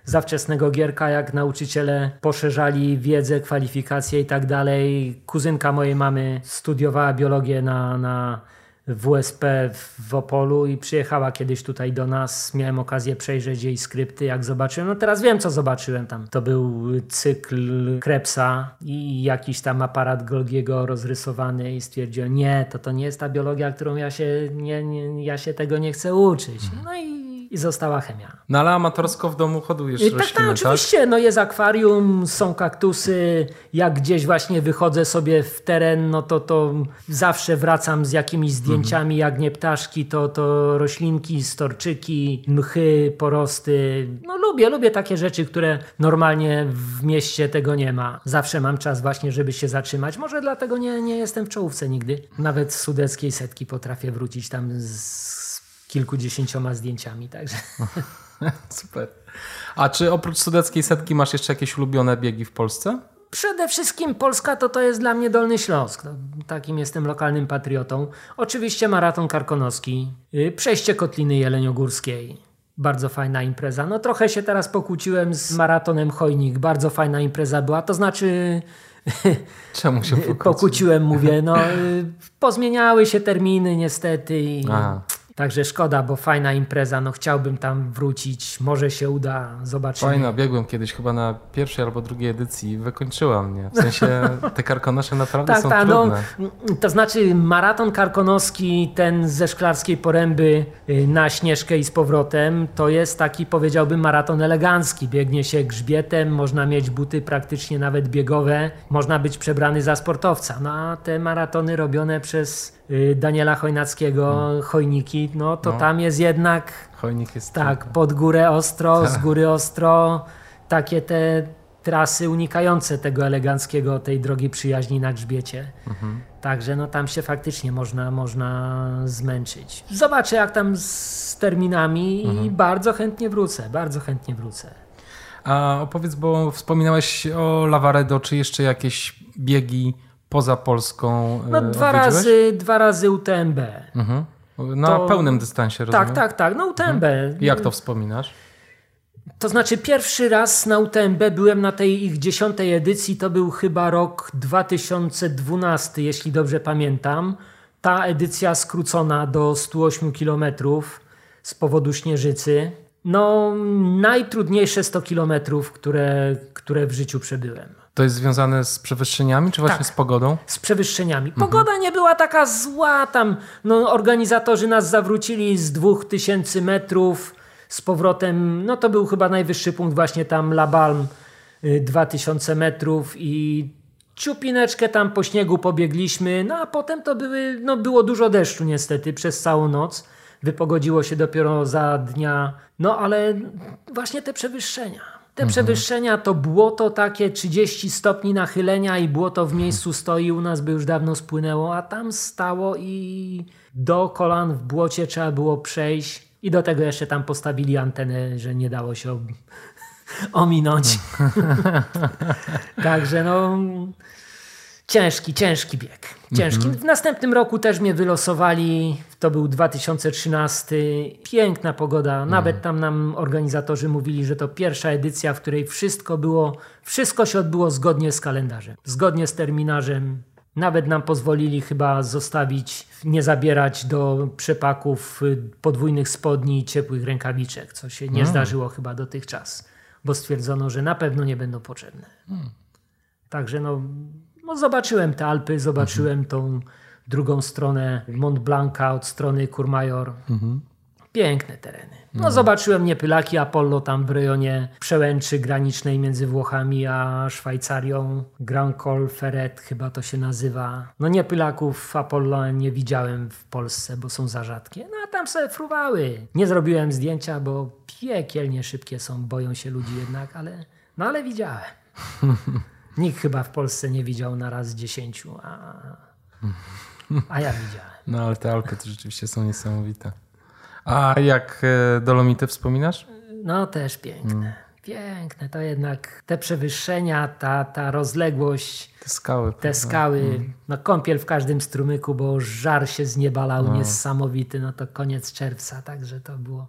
za wczesnego gierka, jak nauczyciele poszerzali wiedzę, kwalifikacje i tak dalej. Kuzynka mojej mamy studiowała biologię na, na WSP w Opolu i przyjechała kiedyś tutaj do nas. Miałem okazję przejrzeć jej skrypty, jak zobaczyłem. No teraz wiem, co zobaczyłem tam. To był cykl Krebsa i jakiś tam aparat Golgiego rozrysowany i stwierdziłem, nie, to to nie jest ta biologia, którą ja się, nie, nie, ja się tego nie chcę uczyć. No i, i została chemia. No ale amatorsko w domu hodujesz I tak, rośliny, tak, oczywiście. No jest akwarium, są kaktusy. Jak gdzieś właśnie wychodzę sobie w teren, no to, to zawsze wracam z jakimiś zdjęciami, jak nie ptaszki, to, to roślinki, storczyki, mchy, porosty. No lubię, lubię takie rzeczy, które normalnie w mieście tego nie ma. Zawsze mam czas właśnie, żeby się zatrzymać. Może dlatego nie, nie jestem w czołówce nigdy. Nawet z sudeckiej setki potrafię wrócić tam z kilkudziesięcioma zdjęciami, także... Super. A czy oprócz sudeckiej setki masz jeszcze jakieś ulubione biegi w Polsce? Przede wszystkim Polska to to jest dla mnie Dolny Śląsk. No, takim jestem lokalnym patriotą. Oczywiście maraton karkonoski, yy, przejście Kotliny Jeleniogórskiej. Bardzo fajna impreza. No trochę się teraz pokłóciłem z maratonem Chojnik. Bardzo fajna impreza była. To znaczy Czemu się pokłóciłeś? pokłóciłem, mówię, no yy, pozmieniały się terminy niestety. I... Aha. Także szkoda, bo fajna impreza. No chciałbym tam wrócić. Może się uda. Zobaczymy. Fajna, biegłem kiedyś chyba na pierwszej albo drugiej edycji wykończyła mnie. W sensie te karkonosze naprawdę Tak, są tak, no, trudne. to znaczy maraton karkonoski, ten ze Szklarskiej Poręby y, na Śnieżkę i z powrotem, to jest taki powiedziałbym maraton elegancki. Biegnie się grzbietem, można mieć buty praktycznie nawet biegowe, można być przebrany za sportowca. No a te maratony robione przez Daniela Chojnackiego, Chojniki, no to No. tam jest jednak Chojnik jest tak, pod górę ostro, Tak. z góry ostro. Takie te trasy unikające tego eleganckiego, tej drogi przyjaźni na grzbiecie. Mhm. Także no tam się faktycznie można, można zmęczyć. Zobaczę jak tam z terminami Mhm. i bardzo chętnie wrócę, bardzo chętnie wrócę. A opowiedz, bo wspominałeś o Lavaredo, czy jeszcze jakieś biegi poza Polską No e, dwa odwiedziłeś? razy, dwa razy UTMB. Mhm. Na To- pełnym dystansie, rozumiem? Tak, tak, tak, no UTMB. Jak to wspominasz? To znaczy pierwszy raz na UTMB byłem na tej ich dziesiątej edycji, to był chyba rok 2012, jeśli dobrze pamiętam. Ta edycja skrócona do 108 km z powodu śnieżycy. No, najtrudniejsze 100 km, które, które w życiu przebyłem. To jest związane z przewyższeniami, czy właśnie Tak. z pogodą? z przewyższeniami. Pogoda nie była taka zła, tam no, organizatorzy nas zawrócili z 2000 metrów z powrotem, no to był chyba najwyższy punkt właśnie tam La Balm, y, 2000 metrów i ciupineczkę tam po śniegu pobiegliśmy, no a potem to były, no było dużo deszczu niestety przez całą noc. wypogodziło się dopiero za dnia. No ale właśnie te przewyższenia. Te mhm. przewyższenia to błoto takie 30 stopni nachylenia i błoto w miejscu stoi, u nas by już dawno spłynęło, a tam stało i do kolan w błocie trzeba było przejść. I do tego jeszcze tam postawili antenę, że nie dało się ominąć. Także no ciężki, ciężki bieg. Ciężki. Mhm. W następnym roku też mnie wylosowali. To był 2013. Piękna pogoda. Nawet mhm. tam nam organizatorzy mówili, że to pierwsza edycja, w której wszystko było, wszystko się odbyło zgodnie z kalendarzem, zgodnie z terminarzem. Nawet nam pozwolili chyba zostawić, nie zabierać do przepaków podwójnych spodni i ciepłych rękawiczek, co się nie mm. zdarzyło chyba dotychczas bo stwierdzono, że na pewno nie będą potrzebne. Hmm. Także no, no, zobaczyłem te Alpy, zobaczyłem mhm. tą drugą stronę Mont Blanca od strony Courmayeur. Mhm. Piękne tereny. No, no, zobaczyłem niepylaki Apollo tam w rejonie przełęczy granicznej między Włochami a Szwajcarią. Grand Col Ferret chyba to się nazywa. No niepylaków Apollo nie widziałem w Polsce, bo są za rzadkie. No a tam sobie fruwały. Nie zrobiłem zdjęcia, bo piekielnie szybkie są, boją się ludzi jednak, ale no ale widziałem. Nikt chyba w Polsce nie widział na raz dziesięciu, a, a ja widziałem. No ale te Alpy to rzeczywiście są niesamowite. A jak e, Dolomity wspominasz? No też piękne. Mm. Piękne, to jednak te przewyższenia, ta, ta rozległość, te skały, te skały mm. no kąpiel w każdym strumyku, bo żar się z nieba lał no. niesamowity, no to koniec czerwca, także to było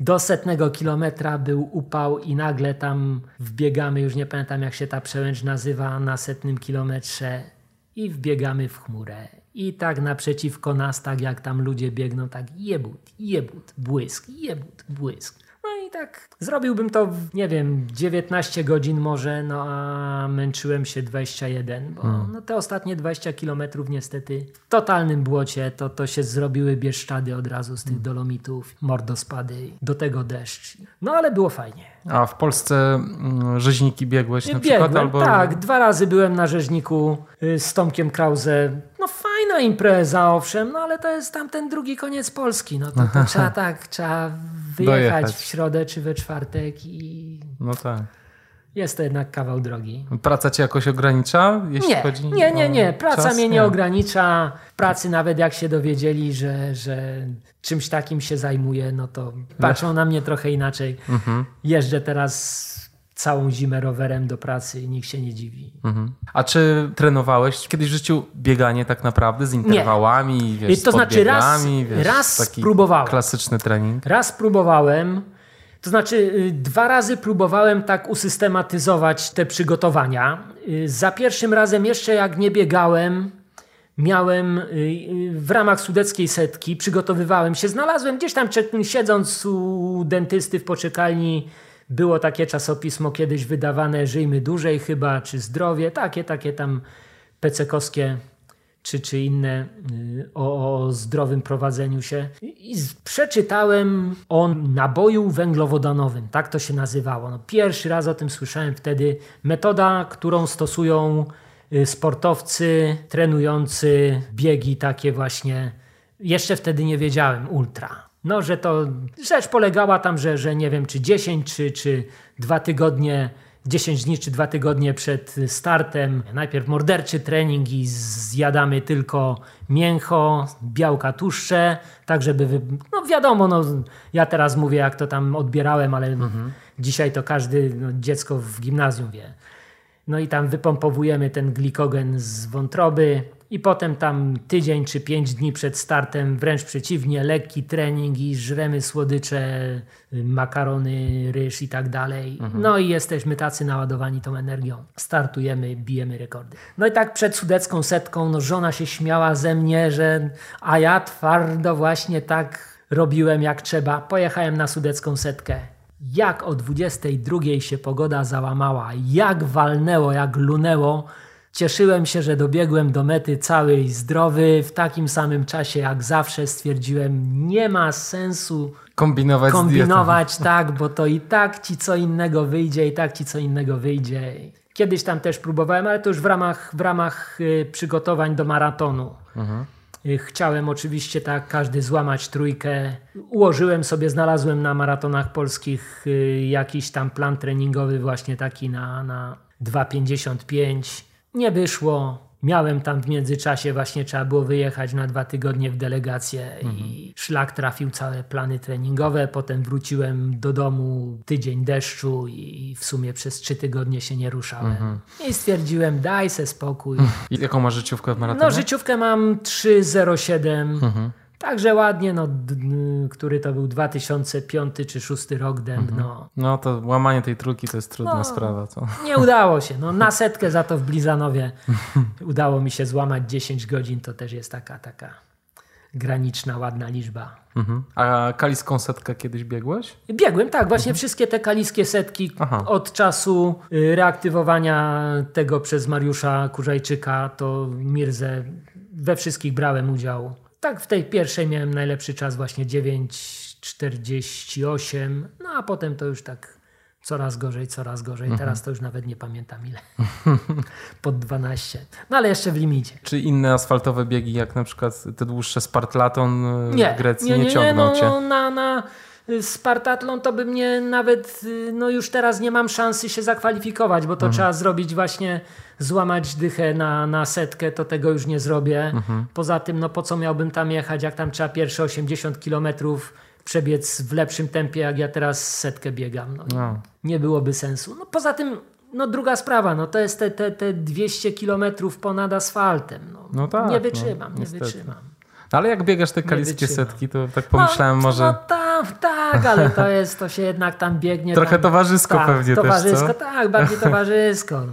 do setnego kilometra był upał i nagle tam wbiegamy, już nie pamiętam jak się ta przełęcz nazywa, na setnym kilometrze i wbiegamy w chmurę i tak naprzeciwko nas, tak jak tam ludzie biegną, tak jebut, jebut, błysk, jebut, błysk. I tak zrobiłbym to w, nie wiem, 19 godzin może, no a męczyłem się 21, bo hmm. no te ostatnie 20 kilometrów niestety w totalnym błocie, to, to się zrobiły bieszczady od razu z tych hmm. dolomitów, mordospady, do tego deszcz. No ale było fajnie. A w Polsce mm, rzeźniki biegłeś na Biegłem, przykład? Albo... Tak, dwa razy byłem na rzeźniku y, z Tomkiem Krause. No fajna impreza, owszem, no ale to jest tamten drugi koniec Polski. No to, to trzeba tak, trzeba wyjechać Dojechać. w środę czy we czwartek i... No tak. Jest to jednak kawał drogi. Praca cię jakoś ogranicza? Jeśli nie, chodzi nie, nie, nie. Praca czas? mnie nie, nie ogranicza. Pracy nawet jak się dowiedzieli, że, że czymś takim się zajmuję, no to patrzą na mnie trochę inaczej. Mhm. Jeżdżę teraz całą zimę rowerem do pracy i nikt się nie dziwi. Mhm. A czy trenowałeś kiedyś w życiu bieganie tak naprawdę z interwałami? Nie. Wiesz, to znaczy raz, wiesz, raz spróbowałem. Klasyczny trening. Raz spróbowałem. To znaczy, y, dwa razy próbowałem tak usystematyzować te przygotowania. Y, za pierwszym razem, jeszcze jak nie biegałem, miałem y, w ramach sudeckiej setki, przygotowywałem się, znalazłem gdzieś tam siedząc u dentysty w poczekalni było takie czasopismo kiedyś wydawane Żyjmy dłużej chyba, czy Zdrowie, takie, takie tam pecekowskie czy, czy inne o, o zdrowym prowadzeniu się. I przeczytałem o naboju węglowodanowym, tak to się nazywało. No, pierwszy raz o tym słyszałem wtedy. Metoda, którą stosują y, sportowcy trenujący biegi takie właśnie. Jeszcze wtedy nie wiedziałem, ultra. No, że to rzecz polegała tam, że, że nie wiem, czy 10 czy, czy dwa tygodnie 10 dni czy dwa tygodnie przed startem. Najpierw morderczy trening i zjadamy tylko mięcho, białka tłuszcze, tak żeby, wy... no wiadomo, no, ja teraz mówię jak to tam odbierałem, ale mhm. dzisiaj to każdy no, dziecko w gimnazjum wie. No i tam wypompowujemy ten glikogen z wątroby, i potem tam tydzień czy pięć dni przed startem, wręcz przeciwnie, lekki trening i żremy słodycze, makarony, ryż i tak dalej. Mhm. No i jesteśmy tacy naładowani tą energią. Startujemy, bijemy rekordy. No i tak przed sudecką setką, no żona się śmiała ze mnie, że a ja twardo właśnie tak robiłem jak trzeba. Pojechałem na sudecką setkę. Jak o 22 się pogoda załamała, jak walnęło, jak lunęło, Cieszyłem się, że dobiegłem do mety cały i zdrowy. W takim samym czasie jak zawsze stwierdziłem, nie ma sensu kombinować, kombinować tak, bo to i tak ci co innego wyjdzie, i tak ci co innego wyjdzie. Kiedyś tam też próbowałem, ale to już w ramach, w ramach y, przygotowań do maratonu. Mhm. Y, Chciałem oczywiście tak każdy złamać trójkę. Ułożyłem sobie, znalazłem na maratonach polskich y, jakiś tam plan treningowy właśnie taki na, na 2,55. Nie wyszło. Miałem tam w międzyczasie właśnie trzeba było wyjechać na dwa tygodnie w delegację i szlak trafił całe plany treningowe. Potem wróciłem do domu tydzień deszczu i w sumie przez trzy tygodnie się nie ruszałem. I stwierdziłem, daj se spokój. I jaką masz życiówkę w maratonie? No, życiówkę mam 3,07. Także ładnie, no, który to był 2005 czy 2006 rok dęb, no. No to łamanie tej trójki to jest trudna No. sprawa. To. Nie udało się. No, na setkę za to w Blizanowie udało mi się złamać 10 godzin. To też jest taka, taka graniczna, ładna liczba. Mhm. A kaliską setkę kiedyś biegłeś? Biegłem, tak, właśnie wszystkie te kaliskie setki Aha. od czasu y, reaktywowania tego przez Mariusza Kurzajczyka, to Mirzę we wszystkich brałem udział. Tak, w tej pierwszej miałem najlepszy czas właśnie 9,48, no a potem to już tak coraz gorzej, coraz gorzej. Teraz to już nawet nie pamiętam ile. Pod 12. No ale jeszcze w limicie. Czy inne asfaltowe biegi, jak na przykład te dłuższe Spartlaton Nie, w Grecji, nie, nie, nie, nie ciągną no, cię? na, na Spartatlon to by mnie nawet, y, no już teraz nie mam szansy się zakwalifikować, bo to Mhm. trzeba zrobić właśnie, złamać dychę na, na setkę, to tego już nie zrobię. Mhm. Poza tym, no po co miałbym tam jechać, jak tam trzeba pierwsze 80 kilometrów przebiec w lepszym tempie, jak ja teraz setkę biegam. No, No. Nie byłoby sensu. No poza tym, no druga sprawa, no to jest te, te, te 200 kilometrów ponad asfaltem. No, No tak, nie no, wytrzymam, nie wytrzymam. No, Ale jak biegasz te kaliskie setki, to tak pomyślałem no, może... No tak, tak, ale to jest, to się jednak tam biegnie. Trochę tam, towarzysko tak, pewnie też, towarzysko, co? tak, bardziej towarzysko.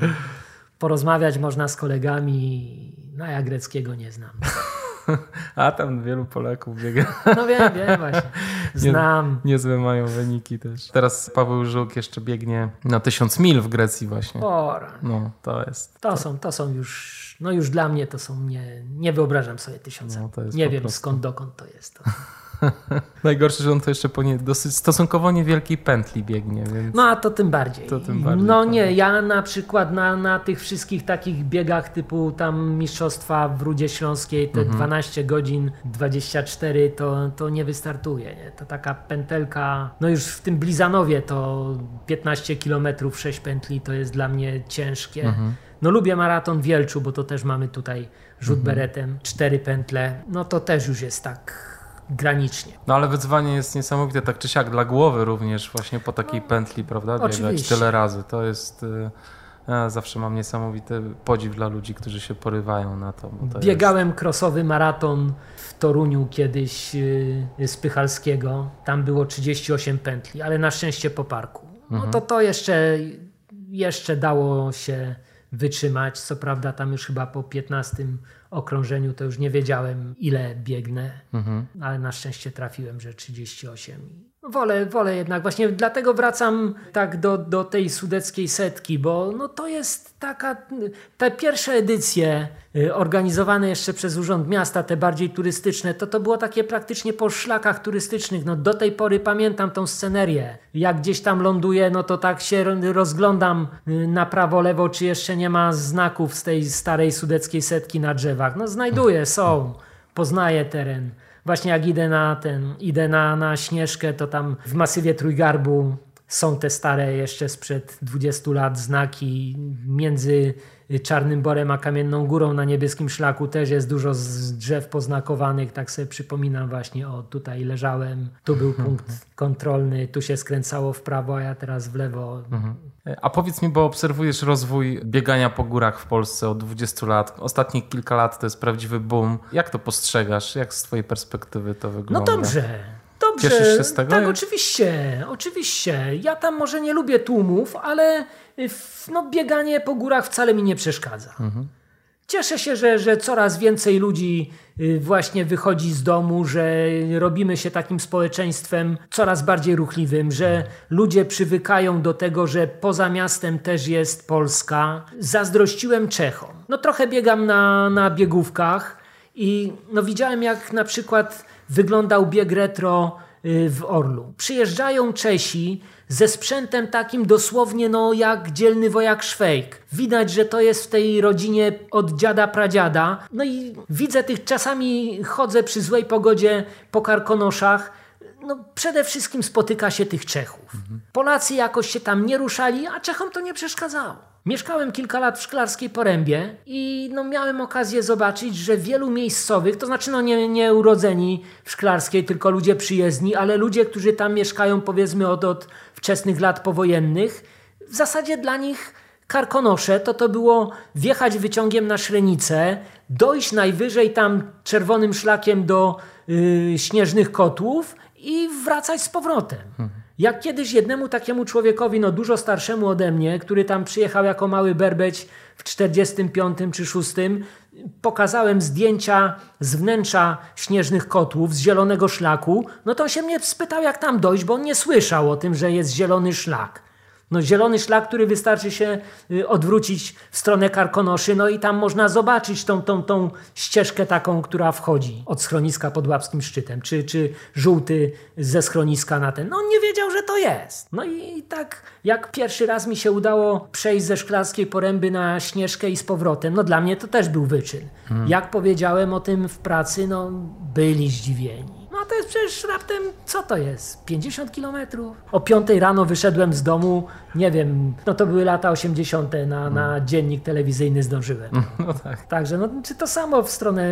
Porozmawiać można z kolegami, no ja greckiego nie znam. A tam wielu Polaków biega. No wiem, wiem właśnie, znam. Niezłe mają wyniki też. Teraz Paweł Żuk jeszcze biegnie na tysiąc mil w Grecji właśnie. Ora, No, to jest... to są, to są już, no już dla mnie to są, nie, nie wyobrażam sobie tysiąca. No, to nie wiem prostu- skąd, dokąd to jest. To. Najgorsze, że on to jeszcze po nie, dosyć stosunkowo niewielkiej pętli biegnie, więc... No a to tym bardziej. To tym bardziej, no tak. nie, ja na przykład na, na tych wszystkich takich biegach typu tam Mistrzostwa w Rudzie Śląskiej, te Mhm. 12 godzin 24 to, to nie wystartuje. Nie? To taka pętelka, no już w tym Blizanowie to 15 km 6 pętli to jest dla mnie ciężkie. Mhm. No lubię maraton Wielczu, bo to też mamy tutaj rzut Mhm. beretem, cztery pętle, no to też już jest tak granicznie. No ale wyzwanie jest niesamowite, tak czy siak, dla głowy również właśnie po takiej pętli, prawda? Biegać No, oczywiście. tyle razy. To jest... y, Ja zawsze mam niesamowity podziw dla ludzi, którzy się porywają na to. To Biegałem krosowy maraton w Toruniu kiedyś yy, z Pychalskiego. Tam było 38 pętli, ale na szczęście po parku. No to to jeszcze, jeszcze dało się wytrzymać. Co prawda tam już chyba po 15 okrążeniu to już nie wiedziałem ile biegnę, Mhm. ale na szczęście trafiłem, że 38. Wolę, wolę jednak, właśnie dlatego wracam tak do, do tej sudeckiej setki, bo no to jest taka, te pierwsze edycje y, organizowane jeszcze przez Urząd Miasta, te bardziej turystyczne, to to było takie praktycznie po szlakach turystycznych. No do tej pory pamiętam tą scenerię. Jak gdzieś tam ląduję, no to tak się ro- rozglądam y, na prawo, lewo, czy jeszcze nie ma znaków z tej starej sudeckiej setki na drzewach. No znajduję, są, poznaję teren. Właśnie jak idę na ten, idę na, na Śnieżkę, to tam w masywie Trójgarbu są te stare jeszcze sprzed 20 lat znaki między Czarnym Borem a Kamienną Górą na niebieskim szlaku też jest dużo z drzew poznakowanych, tak sobie przypominam właśnie, o tutaj leżałem, tu był punkt kontrolny, tu się skręcało w prawo, a ja teraz w lewo. A powiedz mi, bo obserwujesz rozwój biegania po górach w Polsce od 20 lat. Ostatnie kilka lat to jest prawdziwy boom. Jak to postrzegasz? Jak z twojej perspektywy to No wygląda? dobrze. Dobrze, Cieszysz się z tego? tak, oczywiście, oczywiście. Ja tam może nie lubię tłumów, ale y, no, bieganie po górach wcale mi nie przeszkadza. Cieszę się, że, że coraz więcej ludzi y, właśnie wychodzi z domu, że robimy się takim społeczeństwem coraz bardziej ruchliwym, że ludzie przywykają do tego, że poza miastem też jest Polska. Zazdrościłem Czechom. No trochę biegam na, na biegówkach i no widziałem jak na przykład wyglądał bieg retro y, w Orlu. Przyjeżdżają Czesi ze sprzętem takim dosłownie no jak dzielny wojak Szwejk. Widać, że to jest w tej rodzinie od dziada pradziada. No i widzę tych czasami chodzę przy złej pogodzie po karkonoszach. No przede wszystkim spotyka się tych Czechów. Polacy jakoś się tam nie ruszali, a Czechom to nie przeszkadzało. Mieszkałem kilka lat w Szklarskiej Porębie i no, miałem okazję zobaczyć, że wielu miejscowych, to znaczy no, nie, nie urodzeni w Szklarskiej, tylko ludzie przyjezdni, ale ludzie, którzy tam mieszkają powiedzmy od, od wczesnych lat powojennych, w zasadzie dla nich Karkonosze to to było wjechać wyciągiem na Szrenicę, dojść najwyżej tam czerwonym szlakiem do yy, Śnieżnych Kotłów i wracać z powrotem. Jak kiedyś jednemu takiemu człowiekowi, no dużo starszemu ode mnie, który tam przyjechał jako mały berbeć w 45 czy 6, pokazałem zdjęcia z wnętrza śnieżnych kotłów, z zielonego szlaku, no to on się mnie spytał, jak tam dojść, bo on nie słyszał o tym, że jest zielony szlak. No zielony szlak, który wystarczy się y, odwrócić w stronę Karkonoszy, no i tam można zobaczyć tą, tą, tą ścieżkę taką, która wchodzi od schroniska pod Łapskim Szczytem, czy, czy żółty ze schroniska na ten. No on nie wiedział, że to jest. No i tak jak pierwszy raz mi się udało przejść ze Szklarskiej Poręby na Śnieżkę i z powrotem, no dla mnie to też był wyczyn. Jak powiedziałem o tym w pracy, no byli zdziwieni. No to jest przecież raptem, co to jest? 50 kilometrów? O 5 rano wyszedłem z domu, nie wiem, no to były lata 80. na, na dziennik telewizyjny zdążyłem. No tak. Także, no, czy to samo w stronę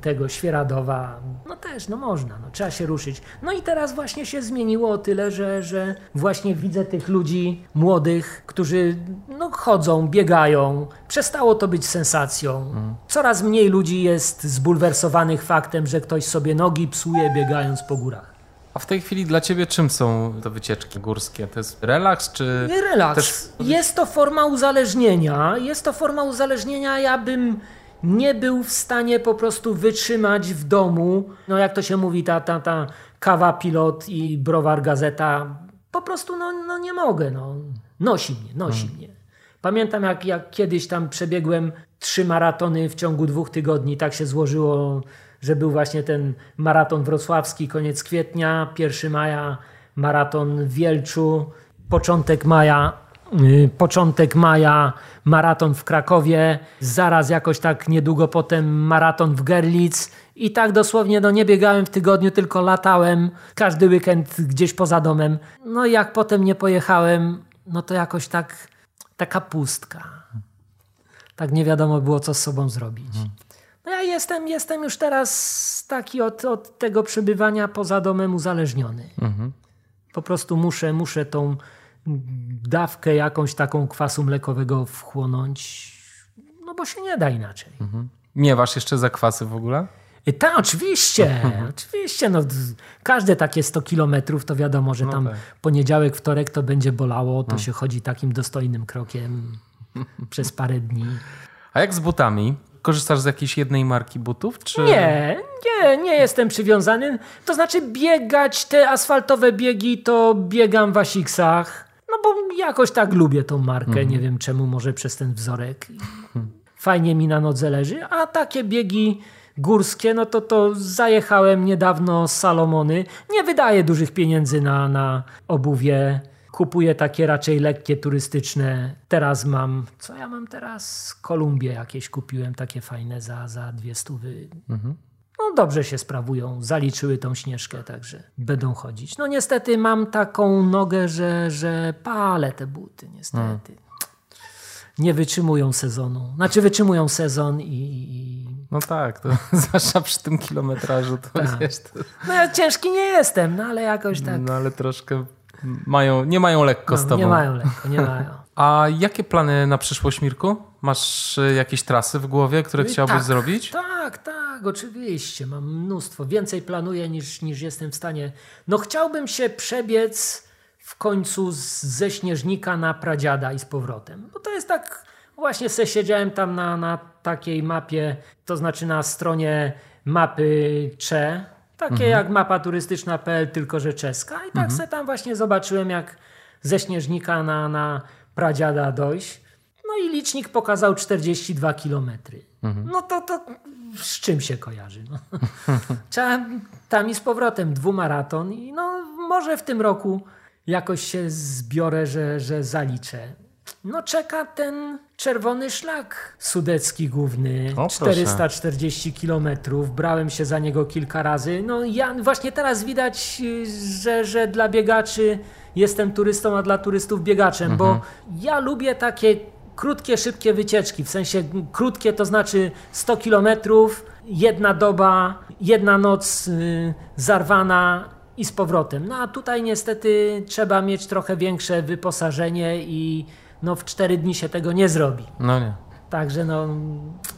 tego Świeradowa, no też, no można, no, trzeba się ruszyć. No i teraz właśnie się zmieniło o tyle, że, że właśnie widzę tych ludzi młodych, którzy no, chodzą, biegają. Przestało to być sensacją. Coraz mniej ludzi jest zbulwersowanych faktem, że ktoś sobie nogi psuje biegając po górach. A w tej chwili dla ciebie czym są te wycieczki górskie? To jest relaks, czy... Nie, relaks. Też- Jest to forma uzależnienia. Jest to forma uzależnienia. Ja bym nie był w stanie po prostu wytrzymać w domu. No jak to się mówi, ta, ta, ta kawa pilot i browar gazeta. Po prostu no, no nie mogę. No. Nosi mnie, nosi mnie. Pamiętam jak, jak kiedyś tam przebiegłem trzy maratony w ciągu dwóch tygodni. Tak się złożyło, że był właśnie ten maraton wrocławski, koniec kwietnia, 1 maja, maraton w Wielczu, początek maja, y, początek maja maraton w Krakowie, zaraz jakoś tak niedługo potem maraton w Gerlitz i tak dosłownie no nie biegałem w tygodniu, tylko latałem każdy weekend gdzieś poza domem. No i jak potem nie pojechałem, no to jakoś tak taka pustka. Tak nie wiadomo było, co z sobą zrobić. No ja jestem, jestem już teraz taki od, od tego przebywania poza domem uzależniony. Po prostu muszę, muszę tą dawkę jakąś taką kwasu mlekowego wchłonąć, no bo się nie da inaczej. Miewasz jeszcze zakwasy w ogóle? Tak, oczywiście, oczywiście. No, każde takie 100 kilometrów to wiadomo, że tam tak. poniedziałek, wtorek to będzie bolało, to się chodzi takim dostojnym krokiem przez parę dni. A jak z butami? Korzystasz z jakiejś jednej marki butów? Czy... Nie, nie, nie jestem przywiązany. To znaczy biegać te asfaltowe biegi to biegam w Asicsach. No bo jakoś tak lubię tą markę, nie wiem czemu, może przez ten wzorek. Fajnie mi na nodze leży, a takie biegi górskie, no to to zajechałem niedawno z Salomony. Nie wydaję dużych pieniędzy na, na obuwie. Kupuję takie raczej lekkie, turystyczne. Teraz mam, co ja mam teraz? Kolumbię jakieś kupiłem, takie fajne za, za dwie stówy. No dobrze się sprawują, zaliczyły tą śnieżkę, także będą chodzić. No niestety mam taką nogę, że, że palę te buty, niestety. Nie wytrzymują sezonu. Znaczy wytrzymują sezon i... i... No tak, to zwłaszcza przy tym kilometrażu to Tak. wiesz, to, No ja ciężki nie jestem, no ale jakoś tak... no ale troszkę mają, nie mają lekko z no, tobą. nie mają lekko, nie mają. A jakie plany na przyszłość, Mirku? Masz y, jakieś trasy w głowie, które chciałbyś tak, zrobić? Tak, tak, oczywiście. Mam mnóstwo. Więcej planuję niż, niż jestem w stanie. No chciałbym się przebiec w końcu z, ze Śnieżnika na Pradziada i z powrotem. Bo to jest tak, właśnie se siedziałem tam na, na takiej mapie, to znaczy na stronie mapy Cze, takie jak mapa turystyczna.pl, tylko że czeska. I tak se tam właśnie zobaczyłem, jak ze Śnieżnika na, na Pradziada dojść. No i licznik pokazał 42 kilometry. No to, to z czym się kojarzy? No. Trzeba tam i z powrotem dwumaraton i no może w tym roku jakoś się zbiorę, że, że zaliczę. No czeka ten czerwony szlak sudecki główny, O, proszę. 440 kilometrów. Brałem się za niego kilka razy. No ja właśnie teraz widać, y, że, że dla biegaczy jestem turystą, a dla turystów biegaczem, bo ja lubię takie krótkie, szybkie wycieczki. W sensie krótkie to znaczy 100 kilometrów, jedna doba, jedna noc y, zarwana i z powrotem. No a tutaj niestety trzeba mieć trochę większe wyposażenie i no w 4 dni się tego nie zrobi. No nie. Także no,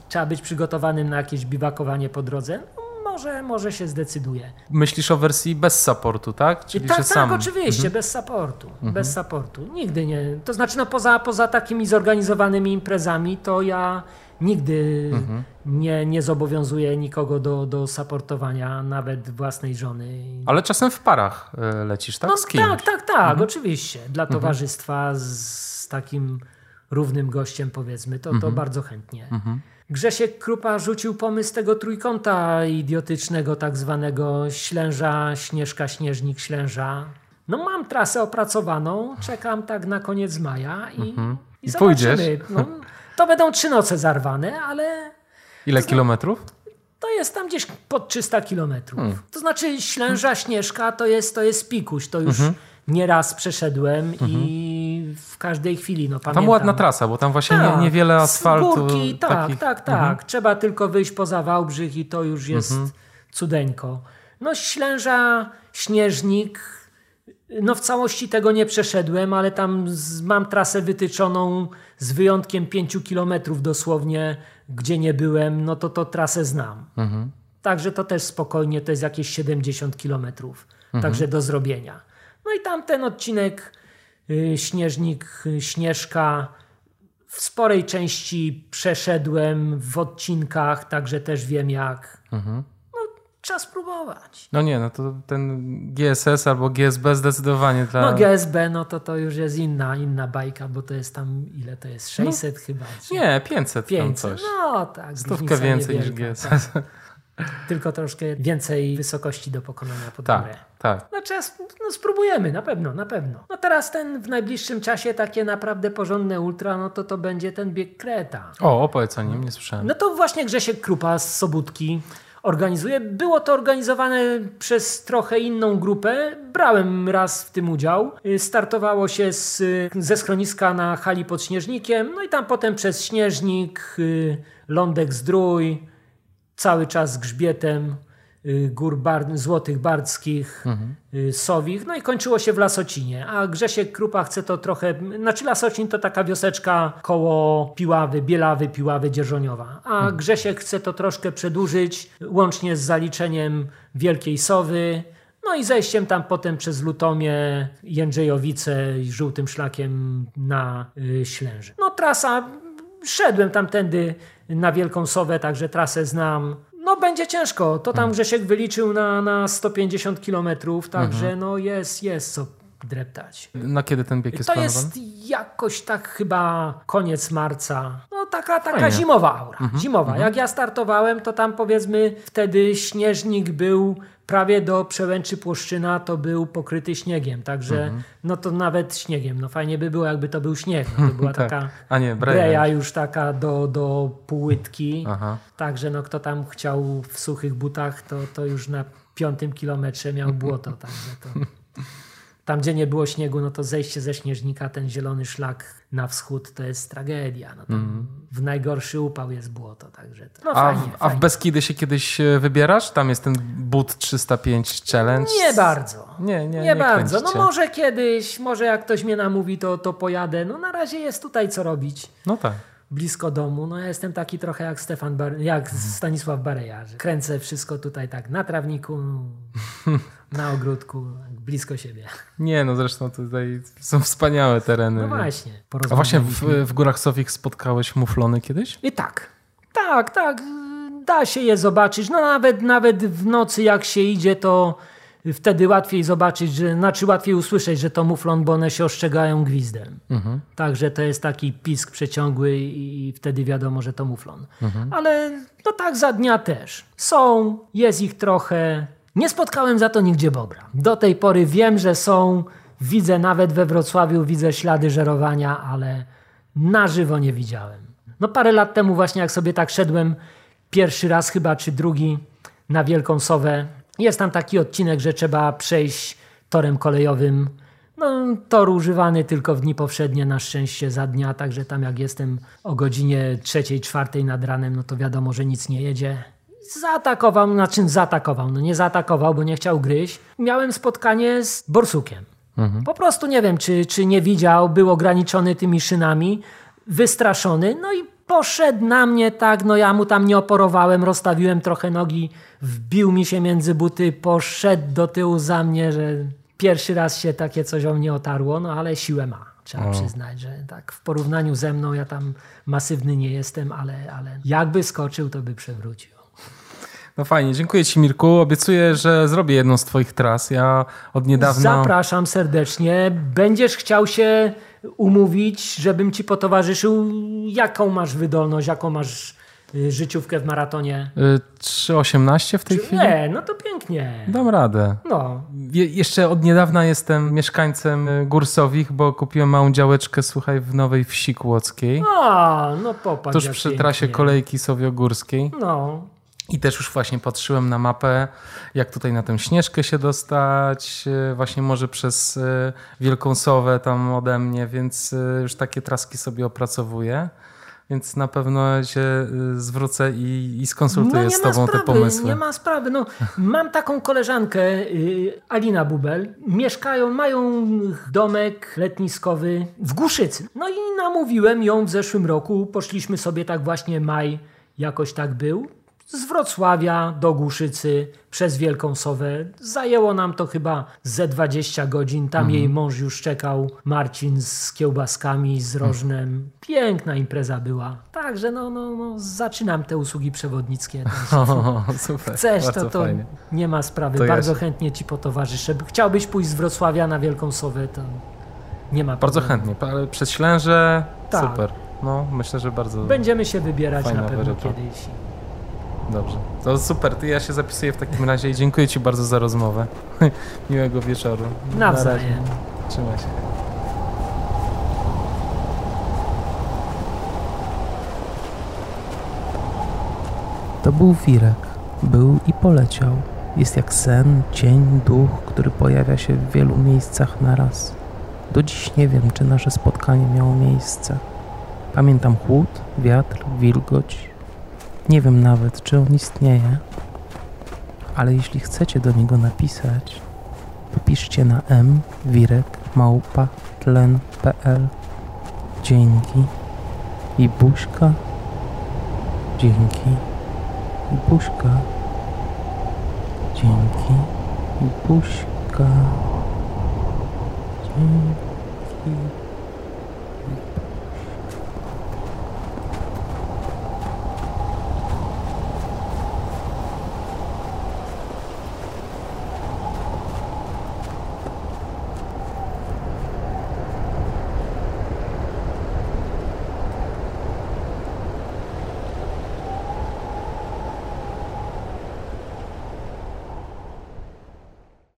trzeba być przygotowanym na jakieś biwakowanie po drodze. No, Może, może się zdecyduje. Myślisz o wersji bez supportu, tak? Czyli tak, tak, sam. oczywiście, bez supportu. Bez supportu. Nigdy nie. To znaczy, no poza, poza takimi zorganizowanymi imprezami, to ja nigdy nie, nie zobowiązuję nikogo do, do supportowania, nawet własnej żony. Ale czasem w parach e, lecisz, tak? No tak, tak, tak, oczywiście. Dla towarzystwa z, z takim równym gościem, powiedzmy, to, to bardzo chętnie. Grzesiek Krupa rzucił pomysł tego trójkąta idiotycznego, tak zwanego Ślęża, Śnieżka, Śnieżnik, Ślęża. No mam trasę opracowaną, czekam tak na koniec maja i, i, I zobaczymy. No, to będą trzy noce zarwane, ale Ile kilometrów? to jest tam gdzieś pod 300 kilometrów. Hmm. To znaczy Ślęża, Śnieżka to jest, to jest pikuś. To już Mhm. nieraz przeszedłem i w każdej chwili, no pamiętam. Tam ładna trasa, bo tam właśnie Tak, nie, niewiele asfaltu. Górki, tak, takich- tak, tak. Trzeba tylko wyjść poza Wałbrzych i to już jest Mhm. cudeńko. No Ślęża, Śnieżnik, no w całości tego nie przeszedłem, ale tam z, mam trasę wytyczoną z wyjątkiem 5 kilometrów dosłownie, gdzie nie byłem, no to to trasę znam. Mhm. Także to też spokojnie, to jest jakieś 70 kilometrów, Mhm. także do zrobienia. No i tam ten odcinek Śnieżnik, y, Śnieżka w sporej części przeszedłem w odcinkach, także też wiem jak. Mhm. No, trzeba spróbować. No nie, no to ten GSS albo GSB zdecydowanie dla... No GSB, no to to już jest inna, inna bajka, bo to jest tam, ile to jest? 600 chyba? Czy No. Nie, 500, 500. tam coś. No tak. Stówkę więcej niż GSS. tak. Tylko troszkę więcej wysokości do pokonania pod Tak, górę. tak. No czas, no spróbujemy, na pewno, na pewno. No teraz ten w najbliższym czasie takie naprawdę porządne ultra, no to to będzie ten bieg Kreta. O, opowiedz o nim, nie słyszałem. No to właśnie Grzesiek Krupa z Sobótki organizuje. Było to organizowane przez trochę inną grupę. Brałem raz w tym udział. Y, Startowało się z, ze schroniska na hali pod Śnieżnikiem, no i tam potem przez Śnieżnik, y, Lądek Zdrój, cały czas grzbietem y, gór bar złotych bardzkich, y, sowich, no i kończyło się w Lasocinie. A Grzesiek Krupa chce to trochę, znaczy Lasocin to taka wioseczka koło Piławy, Bielawy, Piławy, Dzierżoniowa. A Grzesiek chce to troszkę przedłużyć, łącznie z zaliczeniem Wielkiej Sowy, no i zejściem tam potem przez Lutomię, Jędrzejowice i żółtym szlakiem na y, Ślęże. No trasa, szedłem tamtędy na Wielką Sowę, także trasę znam. No będzie ciężko, to tam Grzesiek wyliczył na, na 150 kilometrów, także no jest, jest co dreptać. Na kiedy ten bieg jest To planowany? jest jakoś tak chyba koniec marca. No taka, taka Fajnie. zimowa aura. Zimowa. Jak ja startowałem, to tam powiedzmy wtedy śnieżnik był prawie do przełęczy Płoszczyna, to był pokryty śniegiem. Także no to nawet śniegiem. No fajnie by było, jakby to był śnieg. No, to była Tak. taka A nie, breja. breja już taka do, do półłytki. Aha. Także no kto tam chciał w suchych butach, to, to już na piątym kilometrze miał błoto. Także to... Tam, gdzie nie było śniegu, no to zejście ze śnieżnika, ten zielony szlak na wschód, to jest tragedia. No tam W najgorszy upał jest błoto, także to... No A, fajnie, w, a w. Beskidy się kiedyś e, wybierasz? Tam jest ten But 305 Challenge. Nie bardzo. Nie, nie, Nie, nie bardzo. No może kiedyś, może jak ktoś mnie namówi, to, to pojadę. No na razie jest tutaj co robić. No tak. blisko domu. No ja jestem taki trochę jak Stefan Bar- jak Stanisław Bareja, kręcę wszystko tutaj tak na trawniku, na ogródku, blisko siebie. Nie, no zresztą tutaj są wspaniałe tereny. No właśnie. A właśnie w, w Górach Sowich spotkałeś muflony kiedyś? I tak. Tak, tak. Da się je zobaczyć. No nawet, nawet w nocy jak się idzie, to wtedy łatwiej zobaczyć, że, znaczy łatwiej usłyszeć, że to muflon, bo one się ostrzegają gwizdem. Mhm. Także to jest taki pisk przeciągły i, i wtedy wiadomo, że to muflon. Mhm. Ale no tak za dnia też. Są, jest ich trochę. Nie spotkałem za to nigdzie bobra. Do tej pory wiem, że są. Widzę nawet we Wrocławiu, widzę ślady żerowania, ale na żywo nie widziałem. No parę lat temu właśnie jak sobie tak szedłem pierwszy raz chyba, czy drugi na Wielką Sowę. Jest tam taki odcinek, że trzeba przejść torem kolejowym. No, tor używany tylko w dni powszednie, na szczęście za dnia, także tam jak jestem o godzinie trzeciej, czwartej nad ranem, no to wiadomo, że nic nie jedzie. Zaatakował, na czym zaatakował? No nie zaatakował, bo nie chciał gryźć. Miałem spotkanie z borsukiem. Po prostu nie wiem, czy, czy nie widział, był ograniczony tymi szynami, wystraszony, no i poszedł na mnie tak, no ja mu tam nie oporowałem, rozstawiłem trochę nogi, wbił mi się między buty, poszedł do tyłu za mnie, że pierwszy raz się takie coś o mnie otarło, no ale siłę ma. Trzeba przyznać, że tak w porównaniu ze mną ja tam masywny nie jestem, ale, ale jakby skoczył, to by przewrócił. No fajnie, dziękuję Ci Mirku. Obiecuję, że zrobię jedną z Twoich tras. Ja od niedawna... Zapraszam serdecznie. Będziesz chciał się umówić, żebym ci potowarzyszył. Jaką masz wydolność, jaką masz y, życiówkę w maratonie? Y, 3,18 w tej chwili? Nie, no to pięknie. Dam radę. No, Je, jeszcze od niedawna jestem mieszkańcem y, Górsowich, bo kupiłem małą działeczkę, słuchaj, w Nowej Wsi Kłodzkiej. a, no popatrz. Tuż przy pięknie. trasie kolejki Sowiogórskiej. No, I też już właśnie patrzyłem na mapę, jak tutaj na tę Śnieżkę się dostać, e, właśnie może przez e, Wielką Sowę tam ode mnie, więc e, już takie traski sobie opracowuję. Więc na pewno się zwrócę i, i skonsultuję no z Tobą te pomysły. Nie ma sprawy. No, mam taką koleżankę, Alina Bubel. Mieszkają, mają domek letniskowy w Głuszycy. No i namówiłem ją w zeszłym roku. Poszliśmy sobie tak właśnie maj, jakoś tak był. Z Wrocławia do Głuszycy przez Wielką Sowę. Zajęło nam to chyba ze 20 godzin. Tam jej mąż już czekał, Marcin z kiełbaskami, z rożnem. Piękna impreza była. Także no, no, no, zaczynam te usługi przewodnickie. O, super, Chcesz, bardzo to, to fajnie. nie ma sprawy. To ja Bardzo się- chętnie ci potowarzyszę. Chciałbyś pójść z Wrocławia na Wielką Sowę, to nie ma Bardzo problemu. chętnie, ale przez Ślęże Tak. super. No, myślę, że bardzo Będziemy się wybierać na pewno kiedyś. Dobrze. To super, to ja się zapisuję w takim razie i dziękuję Ci bardzo za rozmowę. Miłego wieczoru. Na razie. Nawzajem. Trzymaj się. To był Wirek. Był i poleciał. Jest jak sen, cień, duch, który pojawia się w wielu miejscach naraz. Do dziś nie wiem, czy nasze spotkanie miało miejsce. Pamiętam chłód, wiatr, wilgoć. Nie wiem nawet, czy on istnieje. Ale jeśli chcecie do niego napisać, to piszcie na m wirek małpa tlen.pl Dzięki i buźka. Dzięki i buźka. Dzięki i buźka. Dzięki.